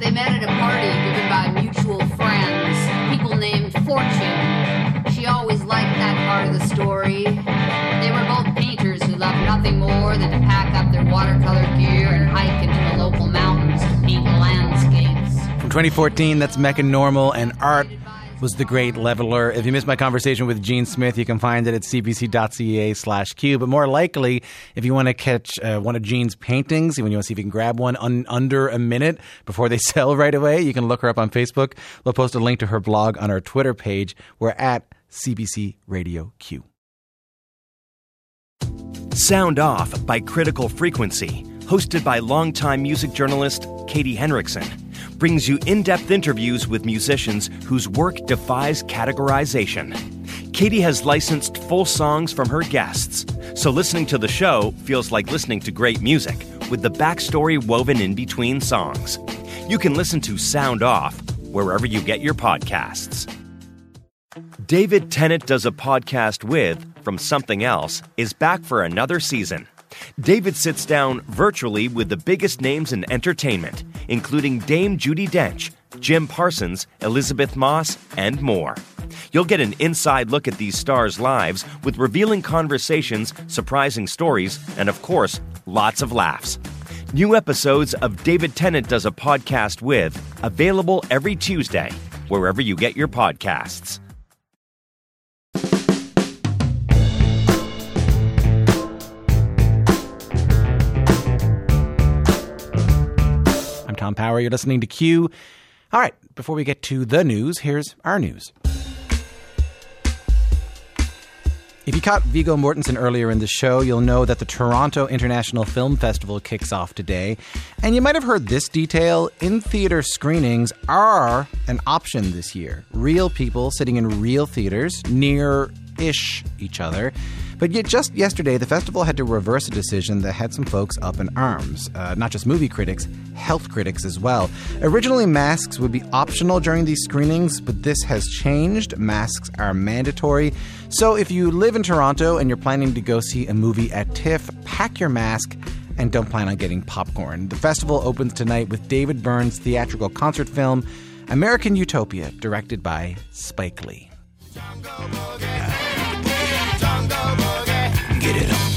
They met at a party given by mutual friends, people named Fortune. She always liked that part of the story. They were both painters who loved nothing more than to pack up their watercolor gear and hike into the local mountains to paint landscapes. From 2014, that's Mecca Normal and Art was the great leveler. If you missed my conversation with Jean Smith, you can find it at cbc.ca slash Q. But more likely, if you want to catch uh, one of Jean's paintings, when you want to see if you can grab one un- under a minute before they sell right away, you can look her up on Facebook. We'll post a link to her blog on our Twitter page. We're at CBC Radio Q. Sound Off by Critical Frequency, hosted by longtime music journalist Katie Henriksen brings you in depth interviews with musicians whose work defies categorization. Katie has licensed full songs from her guests, so listening to the show feels like listening to great music with the backstory woven in between songs. You can listen to Sound Off wherever you get your podcasts. David Tennant does a podcast with From Something Else is back for another season. David sits down virtually with the biggest names in entertainment, including Dame Judi Dench, Jim Parsons, Elisabeth Moss, and more. You'll get an inside look at these stars' lives with revealing conversations, surprising stories, and of course, lots of laughs. New episodes of David Tennant Does a Podcast with, available every Tuesday, wherever you get your podcasts. Tom Power. You're listening to Q. All right, before we get to the news, here's our news. If you caught Viggo Mortensen earlier in the show, you'll know that the Toronto International Film Festival kicks off today. And you might have heard this detail in theater screenings are an option this year. Real people sitting in real theaters near ish each other. But yet, just yesterday, the festival had to reverse a decision that had some folks up in arms. Uh, not just movie critics, health critics as well. Originally, masks would be optional during these screenings, but this has changed. Masks are mandatory. So if you live in Toronto and you're planning to go see a movie at TIFF, pack your mask and don't plan on getting popcorn. The festival opens tonight with David Byrne's theatrical concert film, American Utopia, directed by Spike Lee. Get it on.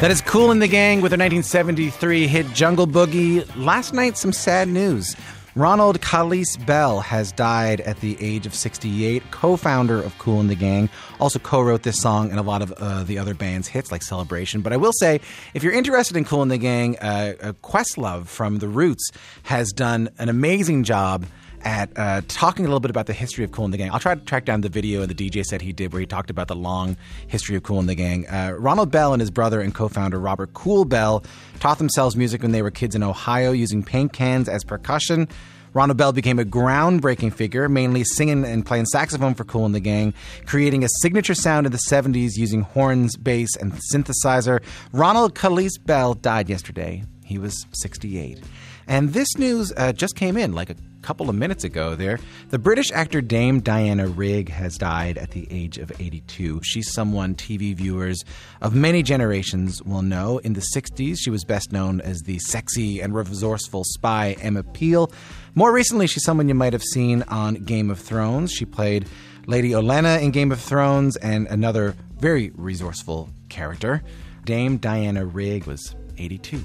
That is Cool in the Gang with their 1973 hit Jungle Boogie. Last night, some sad news. Ronald Khalis Bell has died at the age of 68, co founder of Kool and the Gang. Also co wrote this song and a lot of uh, the other band's hits like Celebration. But I will say, if you're interested in Kool and the Gang, uh, uh, Questlove from The Roots has done an amazing job at uh, talking a little bit about the history of Kool and the Gang. I'll try to track down the video and the DJ set he did where he talked about the long history of Kool and the Gang. Uh, Ronald Bell and his brother and co-founder Robert Kool Bell taught themselves music when they were kids in Ohio using paint cans as percussion. Ronald Bell became a groundbreaking figure, mainly singing and playing saxophone for Cool and the Gang, creating a signature sound in the 70s using horns, bass, and synthesizer. Ronald Khalis Bell died yesterday. He was 68. And this news uh, just came in like a couple of minutes ago there. The British actor Dame Diana Rigg has died at the age of 82. She's someone TV viewers of many generations will know. In the 60s, she was best known as the sexy and resourceful spy Emma Peel. More recently, she's someone you might have seen on Game of Thrones. She played Lady Olenna in Game of Thrones and another very resourceful character. Dame Diana Rigg was 82.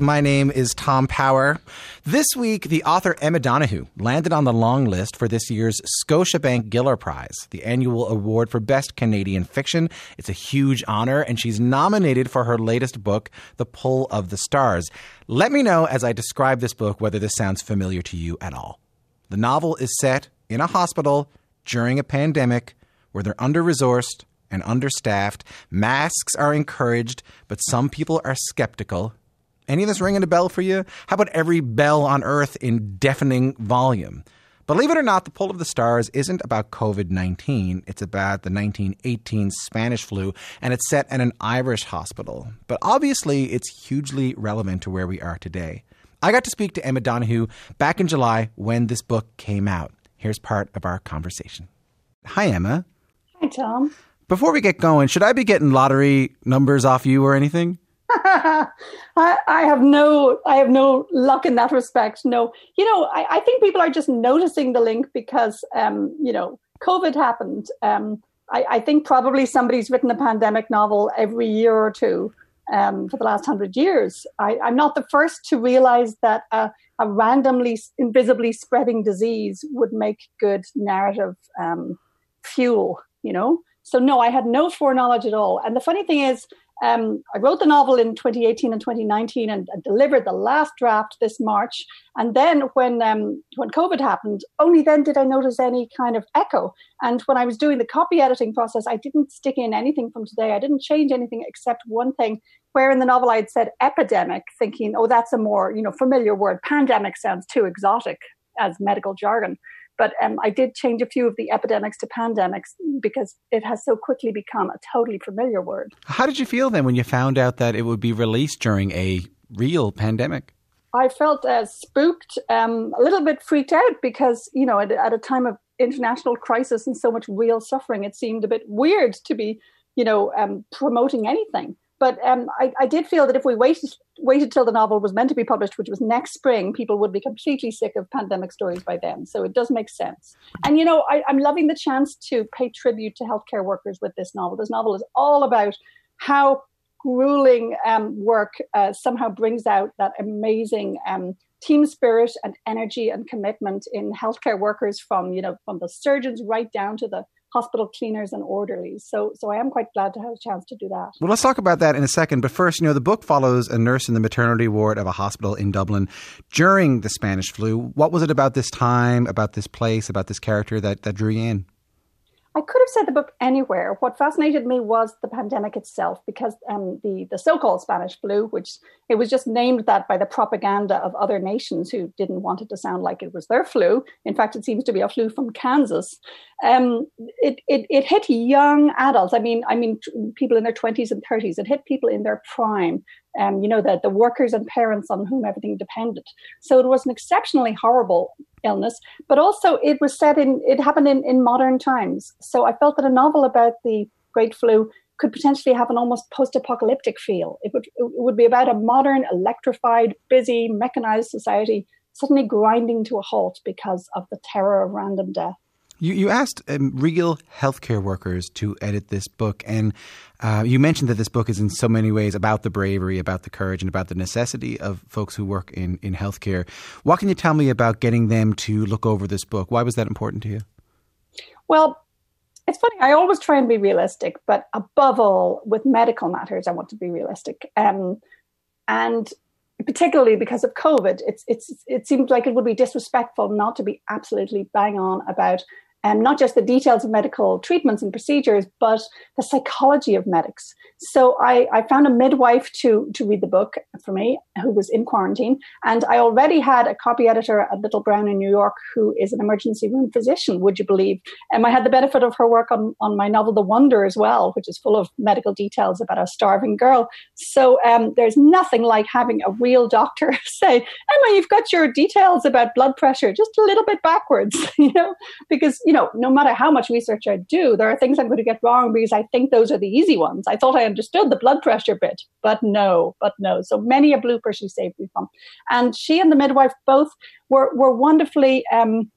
My name is Tom Power. This week, the author Emma Donoghue landed on the long list for this year's Scotiabank Giller Prize, the annual award for Best Canadian Fiction. It's a huge honor, and she's nominated for her latest book, The Pull of the Stars. Let me know as I describe this book whether this sounds familiar to you at all. The novel is set in a hospital during a pandemic where they're under resourced and understaffed. Masks are encouraged, but some people are skeptical. Any of this ringing a bell for you? How about every bell on earth in deafening volume? Believe it or not, The Pull of the Stars isn't about COVID 19. It's about the 1918 Spanish flu, and it's set in an Irish hospital. But obviously, it's hugely relevant to where we are today. I got to speak to Emma Donoghue back in July when this book came out. Here's part of our conversation. Hi, Emma. Hi, Tom. Before we get going, should I be getting lottery numbers off you or anything? I, I, have no, I have no luck in that respect. No, you know, I, I think people are just noticing the link because, um, you know, COVID happened. Um, I, I, think probably somebody's written a pandemic novel every year or two um, for the last hundred years. I, am not the first to realize that a, a, randomly, invisibly spreading disease would make good narrative um, fuel. You know, so no, I had no foreknowledge at all. And the funny thing is, um, I wrote the novel in 2018 and 2019 and, and, delivered the last draft this March. And then when um, when COVID happened, only then did I notice any kind of echo. And when I was doing the copy editing process, I didn't stick in anything from today. I didn't change anything except one thing, where in the novel I had said epidemic, thinking, oh, that's a more you know familiar word. Pandemic sounds too exotic as medical jargon. But um, I did change a few of the epidemics to pandemics because it has so quickly become a totally familiar word. How did you feel then when you found out that it would be released during a real pandemic? I felt uh, spooked, um, a little bit freaked out because, you know, at, at a time of international crisis and so much real suffering, it seemed a bit weird to be, you know, um, promoting anything. But um, I, I, did feel that if we waited waited till the novel was meant to be published, which was next spring, people would be completely sick of pandemic stories by then. So it does make sense. And you know, I, I'm loving the chance to pay tribute to healthcare workers with this novel. This novel is all about how grueling um, work uh, somehow brings out that amazing um, team spirit and energy and commitment in healthcare workers from you know from the surgeons right down to the hospital cleaners and orderlies. So, so I am quite glad to have a chance to do that. Well, let's talk about that in a second. But first, you know, the book follows a nurse in the maternity ward of a hospital in Dublin during the Spanish flu. What was it about this time, about this place, about this character that, that drew you in? I could have said the book anywhere. What fascinated me was the pandemic itself, because um, the the so-called Spanish flu, which it was just named that by the propaganda of other nations who didn't want it to sound like it was their flu. In fact, it seems to be a flu from Kansas. Um, it, it it hit young adults. I mean, I mean, people in their twenties and thirties. It hit people in their prime um, you know, the, the workers and parents on whom everything depended. So it was an exceptionally horrible illness, but also it was set in, it happened in, in modern times. So I felt that a novel about the Great Flu could potentially have an almost post-apocalyptic feel. It would, it would be about a modern, electrified, busy, mechanized society suddenly grinding to a halt because of the terror of random death. You, you asked um, real healthcare workers to edit this book, and uh, you mentioned that this book is in so many ways about the bravery, about the courage, and about the necessity of folks who work in, in healthcare. What can you tell me about getting them to look over this book? Why was that important to you? Well, it's funny. I always try and be realistic, but above all, with medical matters, I want to be realistic. Um, and particularly because of COVID, it's it's it seems like it would be disrespectful not to be absolutely bang on about and not just the details of medical treatments and procedures, but the psychology of medics. So I, I, found a midwife to, to read the book for me who was in quarantine. And I already had a copy editor at Little Brown in New York who is an emergency room physician, would you believe? And I had the benefit of her work on, on my novel, The Wonder, as well, which is full of medical details about a starving girl. So um, there's nothing like having a real doctor say, Emma, you've got your details about blood pressure just a little bit backwards, you know, because you know, no matter how much research I do, there are things I'm going to get wrong because I think those are the easy ones. I thought I understood the blood pressure bit, but no, but no. So many a blooper she saved me from. And she and the midwife both were, were wonderfully, um,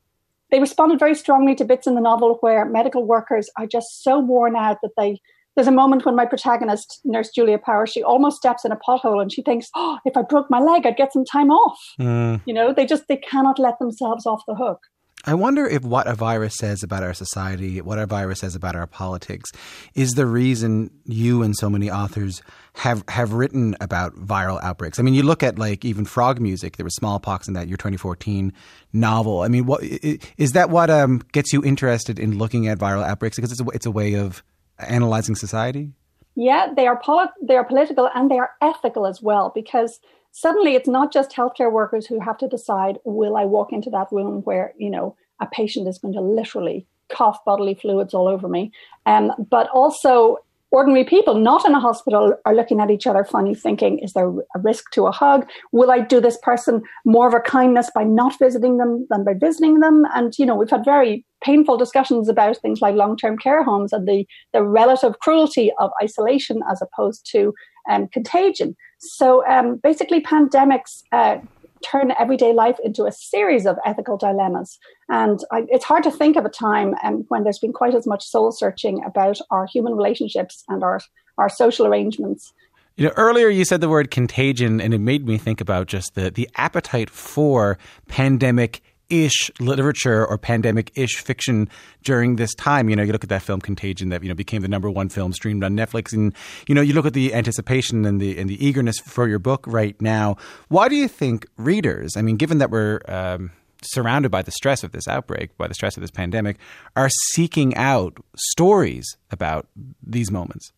they responded very strongly to bits in the novel where medical workers are just so worn out that they there's a moment when my protagonist, Nurse Julia Power, she almost steps in a pothole and she thinks, "Oh, if I broke my leg, I'd get some time off." Mm. You know, they just they cannot let themselves off the hook. I wonder if what a virus says about our society, what a virus says about our politics, is the reason you and so many authors have have written about viral outbreaks. I mean, you look at like even frog music. There was smallpox in that your 2014 novel. I mean, what is that? What um, gets you interested in looking at viral outbreaks? Because it's a, it's a way of analyzing society. Yeah, they are polit- they are political and they are ethical as well because suddenly it's not just healthcare workers who have to decide will I walk into that room where, you know, a patient is going to literally cough bodily fluids all over me, um, but also ordinary people not in a hospital are looking at each other funny thinking is there a risk to a hug? Will i do this person more of a kindness by not visiting them than by visiting them? And you know we've had very painful discussions about things like long-term care homes and the the relative cruelty of isolation as opposed to um, contagion so um, basically, pandemics uh, turn everyday life into a series of ethical dilemmas. And I, it's hard to think of a time um, when there's been quite as much soul searching about our human relationships and our, our social arrangements. You know, earlier you said the word contagion, and it made me think about just the, the appetite for pandemic ish literature or pandemic ish fiction during this time. You know, you look at that film Contagion that you know became the number one film streamed on Netflix, and you know, you look at the anticipation and the and the eagerness for your book right now. Why do you think readers? I mean, given that we're um, surrounded by the stress of this outbreak, by the stress of this pandemic, are seeking out stories about these moments?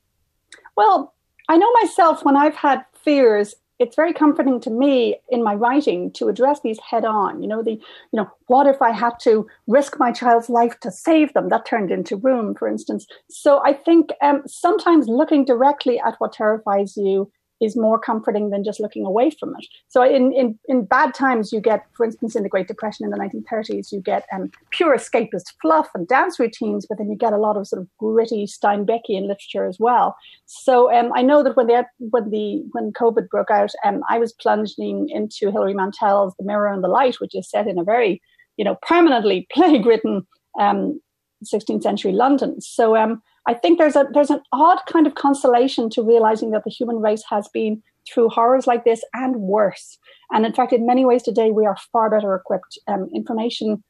Well, I know myself when I've had fears it's very comforting to me in my writing to address these head on. You know, the, you know, what if I had to risk my child's life to save them? That turned into Room, for instance. So I think um, sometimes looking directly at what terrifies you is more comforting than just looking away from it. So in, in, in bad times, you get, for instance, in the Great Depression in the 1930s, you get um, pure escapist fluff and dance routines, but then you get a lot of sort of gritty Steinbeckian literature as well. So um, I know that when the when the when COVID broke out, um, I was plunging into Hilary Mantel's The Mirror and the Light, which is set in a very you know permanently plague-ridden 16th um, century London. So um, I think there's a there's an odd kind of consolation to realizing that the human race has been through horrors like this and worse. And in fact, in many ways today, we are far better equipped. Um, information,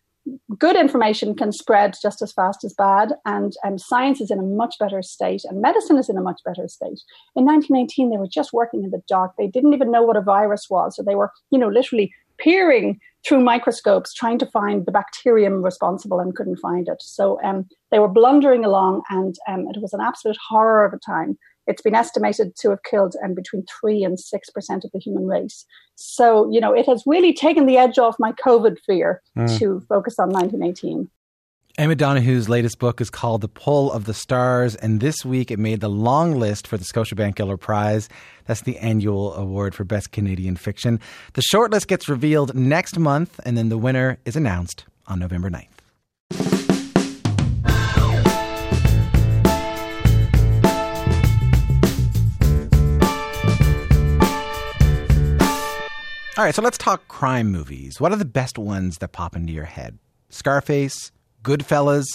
good information, can spread just as fast as bad, and um, science is in a much better state, and medicine is in a much better state. In 1918, they were just working in the dark. They didn't even know what a virus was, so they were, you know, literally peering through microscopes trying to find the bacterium responsible and couldn't find it. So um, they were blundering along, and um, it was an absolute horror of a time. It's been estimated to have killed um, between 3 and 6% of the human race. So, you know, it has really taken the edge off my COVID fear mm. to focus on 1918. Emma Donoghue's latest book is called The Pull of the Stars, and this week it made the long list for the Scotiabank Giller Prize. That's the annual award for Best Canadian Fiction. The shortlist gets revealed next month, and then the winner is announced on November 9th. All right, so let's talk crime movies. What are the best ones that pop into your head? Scarface, Goodfellas,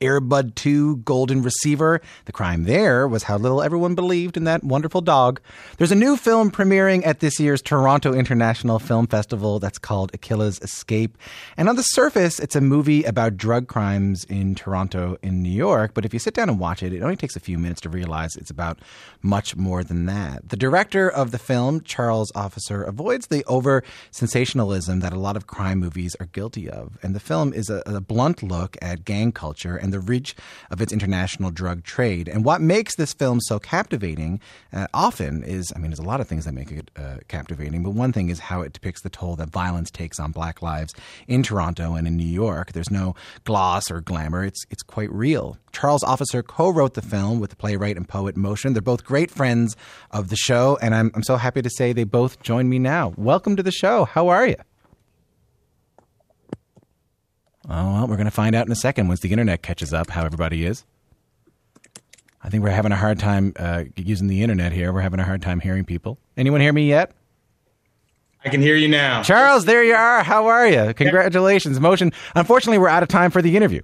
Airbud 2 Golden Receiver. The crime there was how little everyone believed in that wonderful dog. There's a new film premiering at this year's Toronto International Film Festival that's called Akilla's Escape. And on the surface, it's a movie about drug crimes in Toronto in New York. But if you sit down and watch it, it only takes a few minutes to realize it's about much more than that. The director of the film, Charles Officer, avoids the over sensationalism that a lot of crime movies are guilty of. And the film is a, a blunt look at gang culture and and the reach of its international drug trade. And what makes this film so captivating uh, often is, I mean, there's a lot of things that make it uh, captivating, but one thing is how it depicts the toll that violence takes on black lives in Toronto and in New York. There's no gloss or glamour, it's, it's quite real. Charles Officer co wrote the film with the playwright and poet Motion. They're both great friends of the show, and I'm, I'm so happy to say they both join me now. Welcome to the show. How are you? Oh, well, we're going to find out in a second once the internet catches up how everybody is. I think we're having a hard time uh, using the internet here. We're having a hard time hearing people. Anyone hear me yet? I can hear you now. Charles, there you are. How are you? Congratulations. Motion. Unfortunately, we're out of time for the interview.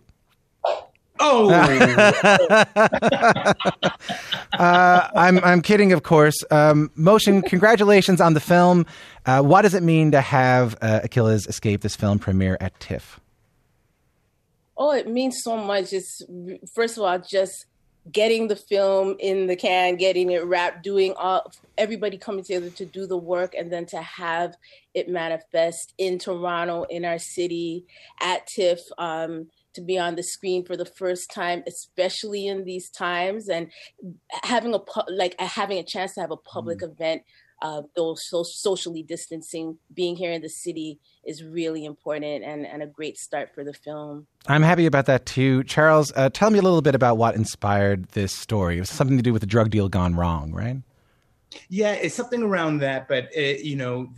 Oh, uh, I'm I'm kidding, of course. Um, Motion, congratulations on the film. Uh, what does it mean to have uh, Akilla's Escape this film premiere at TIFF? Oh, it means so much. It's first of all just getting the film in the can, getting it wrapped, doing all everybody coming together to do the work, and then to have it manifest in Toronto, in our city, at TIFF. Um, to be on the screen for the first time, especially in these times, and having a like having a chance to have a public mm. event, uh, though so socially distancing, being here in the city is really important and, and a great start for the film. I'm happy about that too, Charles. Uh, tell me a little bit about what inspired this story. It was something to do with the drug deal gone wrong, right? Yeah, it's something around that, but it, you know,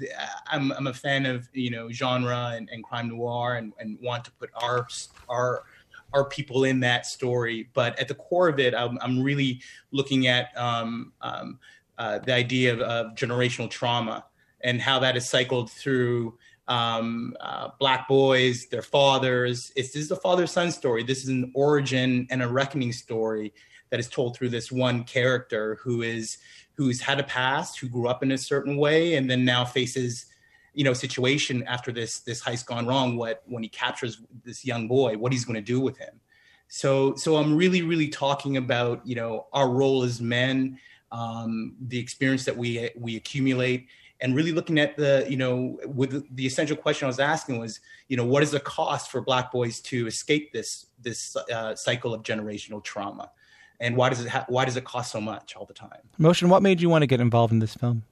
I'm I'm a fan of you know genre and, and crime noir, and, and want to put our our our people in that story. But at the core of it, I'm, I'm really looking at um, um, uh, the idea of, of, generational trauma and how that is cycled through um, uh, black boys, their fathers. It's, this is a father-son story. This is an origin and a reckoning story that is told through this one character who is who's had a past, who grew up in a certain way, and then now faces you know situation after this this heist gone wrong what when he captures this young boy what he's going to do with him so so i'm really really talking about you know our role as men um, the experience that we we accumulate and really looking at the you know with the, the, essential question i was asking was you know what is the cost for black boys to escape this this uh, cycle of generational trauma? And why does it ha- why does it cost so much all the time? Motion what made you want to get involved in this film?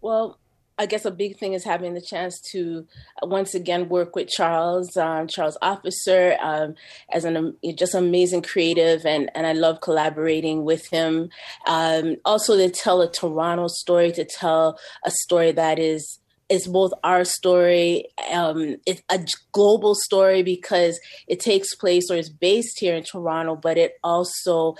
Well I guess a big thing is having the chance to uh, once again work with Charles, um, Charles Officer, um, as an um, just amazing creative, and and I love collaborating with him. Um, also, to tell a Toronto story, to tell a story that is is both our story, um, it's a global story because it takes place or is based here in Toronto, but it also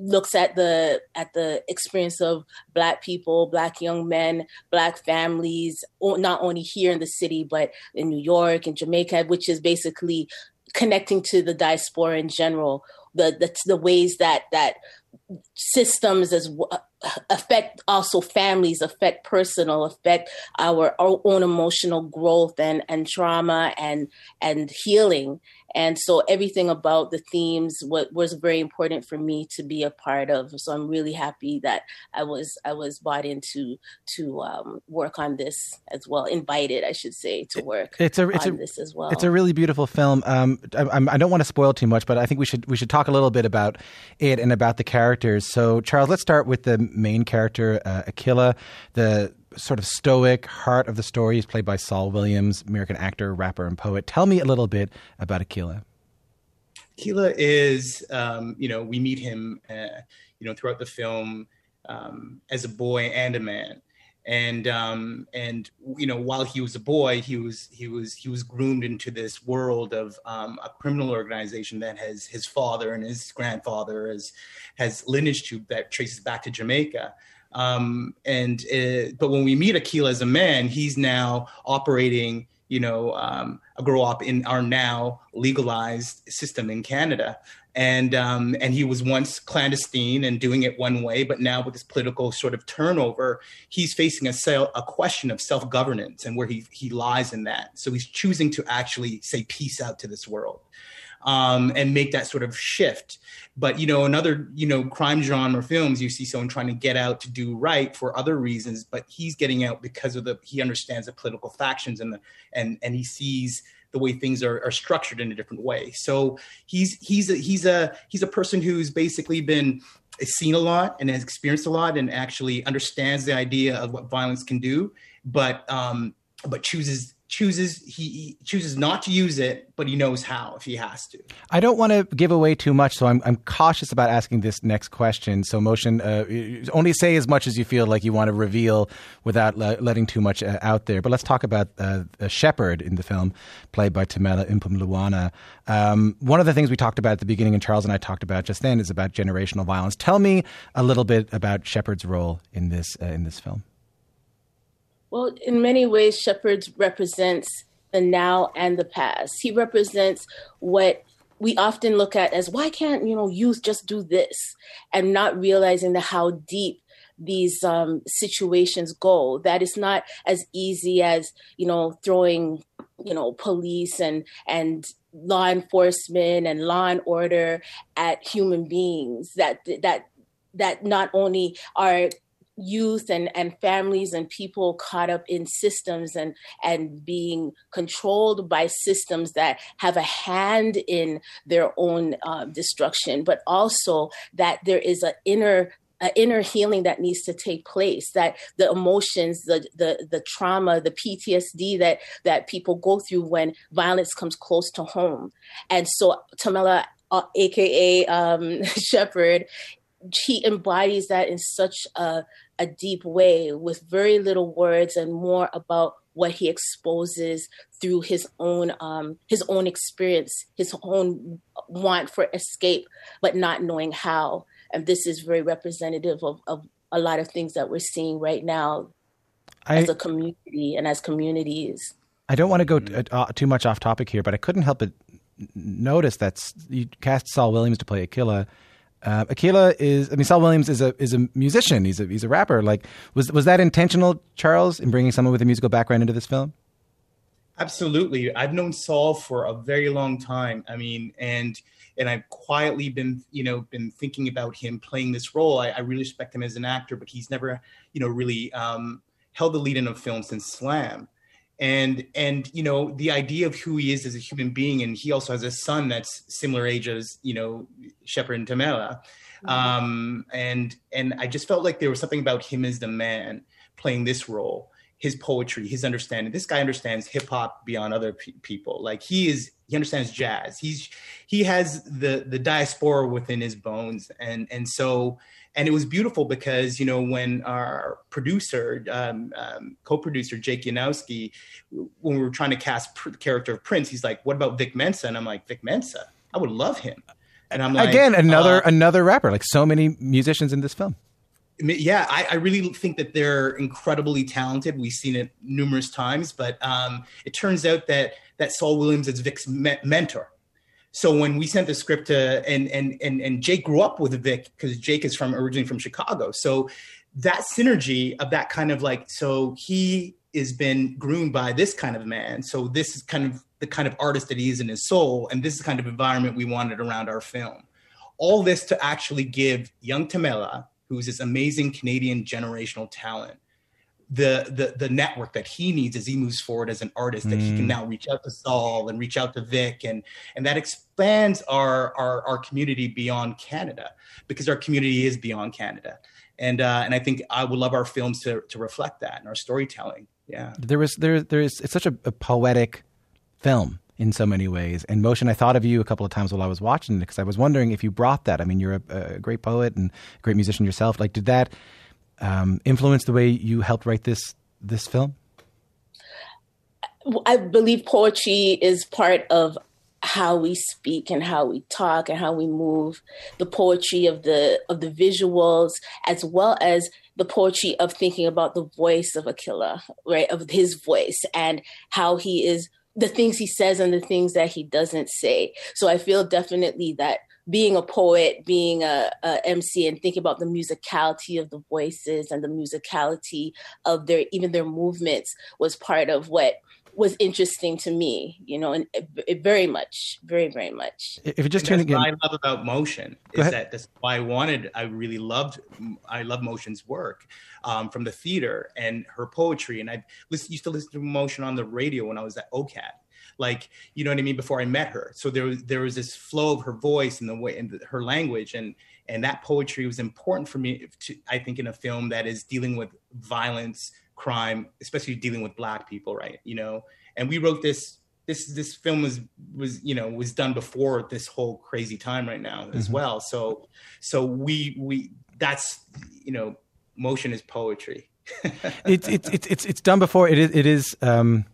looks at the at the experience of black people black young men black families not only here in the city but in new york and jamaica which is basically connecting to the diaspora in general. The the, the ways that that systems as uh, affect also families affect personal affect our, our own emotional growth and and trauma and and healing and so everything about the themes what was very important for me to be a part of. So i'm really happy that i was i was brought into to um, work on this as well invited i should say to work it's a, it's on a, this as well. it's a really beautiful film. Um, I, I, don't want to spoil too much but i think we should we should talk a little bit about it and about the characters. So charles let's start with the main character uh, akilla the sort of stoic heart of the story is played by Saul Williams, American actor, rapper, and poet. Tell me a little bit about Akilla. Akilla is, um, you know, we meet him, uh, you know, throughout the film um, as a boy and a man, and um, and you know, while he was a boy, he was he was he was groomed into this world of um, a criminal organization that has his father and his grandfather has has lineage to that traces back to Jamaica. Um, and it, but when we meet Akilla as a man, he's now operating, you know, um, a grow up in our now legalized system in Canada. And um, and he was once clandestine and doing it one way, but now with this political sort of turnover, he's facing a, a question of self governance and where he he lies in that. So he's choosing to actually say peace out to this world um, and make that sort of shift. But you know, another you know crime genre films, you see someone trying to get out to do right for other reasons, but he's getting out because of the he understands the political factions and the and and he sees the way things are, are structured in a different way. So he's he's a, he's a he's a person who's basically been seen a lot and has experienced a lot and actually understands the idea of what violence can do, but um, but chooses chooses he, chooses not to use it, but he knows how if he has to. I don't want to give away too much, so I'm I'm cautious about asking this next question. So, motion, uh, only say as much as you feel like you want to reveal without letting too much uh, out there. But let's talk about uh, in the film, played by Thamela Mpumlwana. Um, one of the things we talked about at the beginning, and Charles and I talked about just then, is about generational violence. Tell me a little bit about Shepard's role in this uh, in this film. Well, in many ways, Shepard represents the now and the past. He represents what we often look at as why can't you know youth just do this? and not realizing the how deep these um, situations go. That it's not as easy as you know throwing you know police and and law enforcement and law and order at human beings. That that that not only are youth and, and families and people caught up in systems and and being controlled by systems that have a hand in their own uh, destruction but also that there is an inner an inner healing that needs to take place that the emotions the the the trauma the ptsd that that people go through when violence comes close to home. And so thamela uh, aka um, Shepherd, she embodies that in such a, a deep way with very little words and more about what he exposes through his own um, his own experience, his own want for escape, but not knowing how. And this is very representative of, of a lot of things that we're seeing right now I, as a community and as communities. I don't want to go t- uh, too much off topic here, but I couldn't help but notice that you cast Saul Williams to play Akilla uh, Akilla is, I mean, Saul Williams is a is a musician. He's a he's a rapper. Like, was was that intentional, Charles, in bringing someone with a musical background into this film? Absolutely. I've known Saul for a very long time. I mean, and and I've quietly been, you know, been thinking about him playing this role. I, I really respect him as an actor, but he's never, you know, really um, held the lead in a film since Slam and and you know the idea of who he is as a human being and he also has a son that's similar age as you know Shepherd and Thamela. Mm-hmm. um, and and I just felt like there was something about him as the man playing this role his poetry his understanding. This guy understands hip hop beyond other pe- people. Like he is he understands jazz. He's he has the the diaspora within his bones. And and so and it was beautiful because you know when our producer um, um, co-producer jake yanowski when we were trying to cast the character of prince he's like what about vic mensa? And i'm like vic mensa? I would love him. And i'm like again another uh, another rapper like so many musicians in this film. Yeah I, I, really think that they're incredibly talented. We've seen it numerous times but um, it turns out that that saul williams is vic's me- mentor so when we sent the script to and and and and Jake grew up with Vic because Jake is from originally from Chicago. So that synergy of that kind of like so he has been groomed by this kind of man. So this is kind of the kind of artist that he is in his soul, and this is the kind of environment we wanted around our film. All this to actually give young Thamela, who's this amazing Canadian generational talent, the the the network that he needs as he moves forward as an artist mm. that he can mm. now reach out to Saul and reach out to Vic and and that expands our our our community beyond Canada because our community is beyond Canada and uh, and I think I would love our films to to reflect that and our storytelling yeah there was there there is it's such a, a poetic film in so many ways. And Motion, I thought of you a couple of times while I was watching it because I was wondering if you brought that. I mean, you're a, a, great poet and great musician yourself. Like, did that um, influence the way you helped write this this film? I believe poetry is part of how we speak and how we talk and how we move the poetry of the of the visuals as well as the poetry of thinking about the voice of Akilla, right? Of his voice and how he is the things he says and the things that he doesn't say. So I feel definitely that being a poet, being a, a, MC, and thinking about the musicality of the voices and the musicality of their even their movements was part of what was interesting to me, you know, and it, it very much, very, very much. If you just turn again, what I love about motion is that that's why I wanted. I really loved. I love motion's work um, from the theater and her poetry, and I used to listen to motion on the radio when I was at OCAD like you know what I mean before I met her. So there was there was this flow of her voice and the way and her language and and that poetry was important for me to I think in a film that is dealing with violence, crime, especially dealing with black people, right? You know, and we wrote this this this film was was you know was done before this whole crazy time right now as mm-hmm. well. So so we we that's you know motion is poetry. it's it's it's it's done before. It is it is um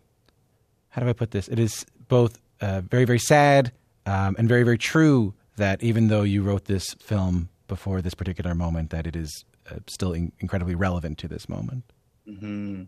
how do I put this? It is both uh, very, very sad um, and very, very true that even though you wrote this film before this particular moment, that it is uh, still in- incredibly relevant to this moment. Mm-hmm.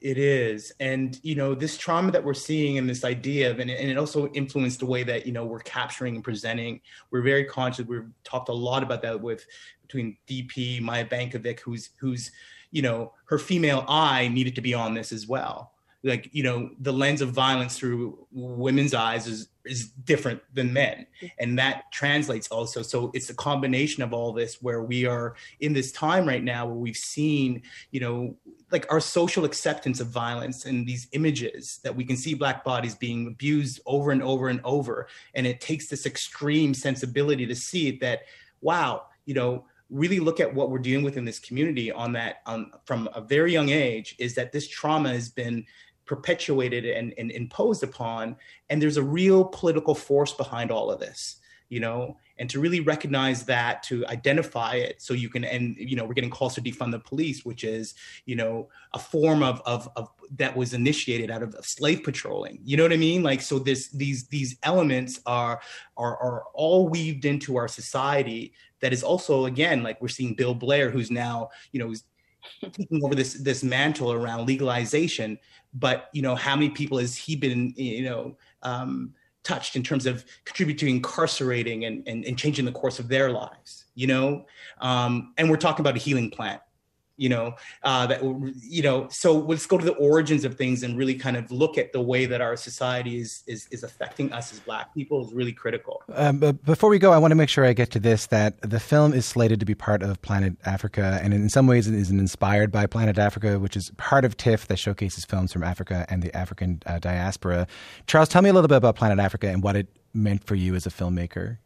It is. And, you know, this trauma that we're seeing and this idea of, and, and it also influenced the way that, you know, we're capturing and presenting. We're very conscious. We've talked a lot about that with between DP, Maya Bankovic, who's, who's, you know, her female eye needed to be on this as well. Like, you know, the lens of violence through women's eyes is, is different than men. And that translates also. So it's a combination of all this where we are in this time right now where we've seen, you know, like our social acceptance of violence and these images that we can see black bodies being abused over and over and over and it takes this extreme sensibility to see it that wow you know really look at what we're dealing with in this community on that on from a very young age is that this trauma has been perpetuated and, and imposed upon and there's a real political force behind all of this you know? And to really recognize that to identify it so you can and you know we're getting calls to defund the police which is you know a form of of, of that was initiated out of, slave patrolling you know what i mean? Like so this these these elements are are are all weaved into our society that is also again like we're seeing bill blair who's now you know taking over this this mantle around legalization but you know how many people has he been you know um touched in terms of contributing incarcerating and, and, and changing the course of their lives, you know? Um, and we're talking about a healing plant you know uh, that you know so let's go to the origins of things and really kind of look at the way that our society is is, is affecting us as black people is really critical. Um, but before we go i want to make sure i get to this that the film is slated to be part of planet africa and in some ways it is inspired by planet africa which is part of tiff that showcases films from africa and the african uh, diaspora. Charles tell me a little bit about planet africa and what it meant for you as a filmmaker.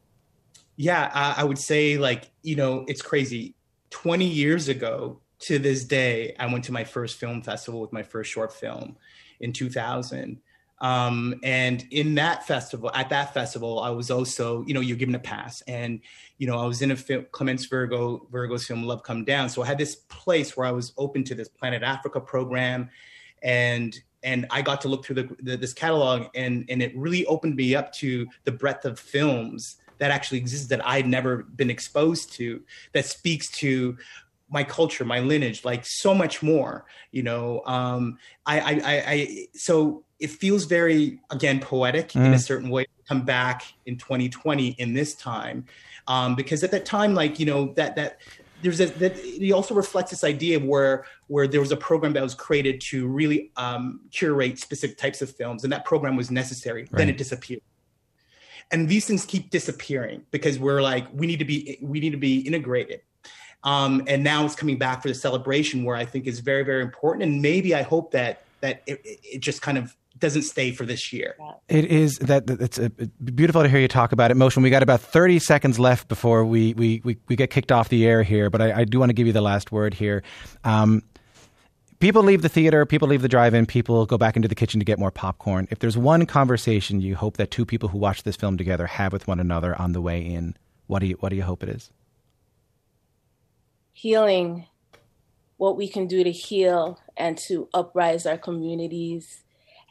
Yeah I, I would say like you know it's crazy. 20 years ago to this day, I went to my first film festival with my first short film in 2000. Um, and in that festival, at that festival, I was also, you know, you're given a pass, and you know, I was in a film, Clement Virgo Virgo's film Love Come Down. So I had this place where I was open to this Planet Africa program, and and I got to look through the, the, this catalog, and and it really opened me up to the breadth of films that actually exists that I'd never been exposed to. That speaks to my culture, my lineage, like so much more. You know, um, I, I, I, I so it feels very again poetic mm. in a mm. certain way. To come back in 2020 in this time, um, because at that time, like you know that that there's a, that it also reflects this idea where where there was a program that was created to really um, curate specific types of films, and that program was necessary. Right. Then it disappeared and these things keep disappearing because we're like we need to be we need to be integrated um, and now it's coming back for the celebration where I think is very, very important. And maybe I hope that that it, it just kind of doesn't stay for this year. It is that it's a, beautiful to hear you talk about it. Motion. We got about thirty seconds left before we we we, we get kicked off the air here, but I, I do want to give you the last word here. Um, people leave the theater, people leave the drive-in, people go back into the kitchen to get more popcorn. If there's one conversation you hope that two people who watch this film together have with one another on the way in, what do you what do you hope it is? Healing, what we can do to heal and to uprise our communities,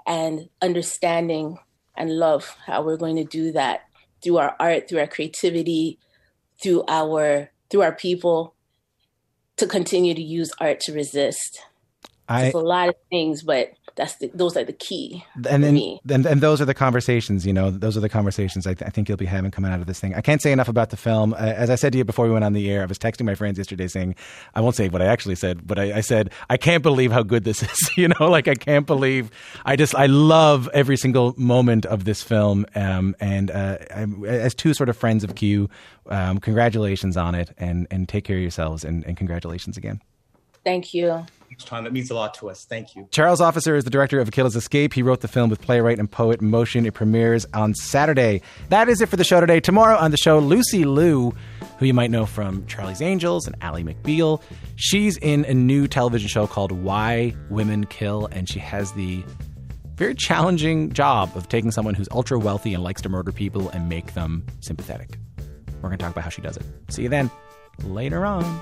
and understanding and love how we're going to do that through our art, through our creativity, through our through our people, to continue to use art to resist. I, it's a lot of things, but that's the, those are the key and then and, and those are the conversations you know those are the conversations I, th- I, think you'll be having coming out of this thing. I can't say enough about the film. Uh, as i said to you before we went on the air i was texting my friends yesterday saying i won't say what i actually said but i, I said i can't believe how good this is you know like i can't believe i just i love every single moment of this film um, and uh, as two sort of friends of q um, congratulations on it and and take care of yourselves and, and congratulations again. Thank you time. That means a lot to us. Thank you. Charles Officer is the director of Akilla's Escape. He wrote the film with playwright and poet Motion. It premieres on Saturday. That is it for the show today. Tomorrow on the show, Lucy Liu, who you might know from Charlie's Angels and Ally McBeal. She's in a new television show called Why Women Kill, and she has the very challenging job of taking someone who's ultra wealthy and likes to murder people and make them sympathetic. We're going to talk about how she does it. See you then. Later on.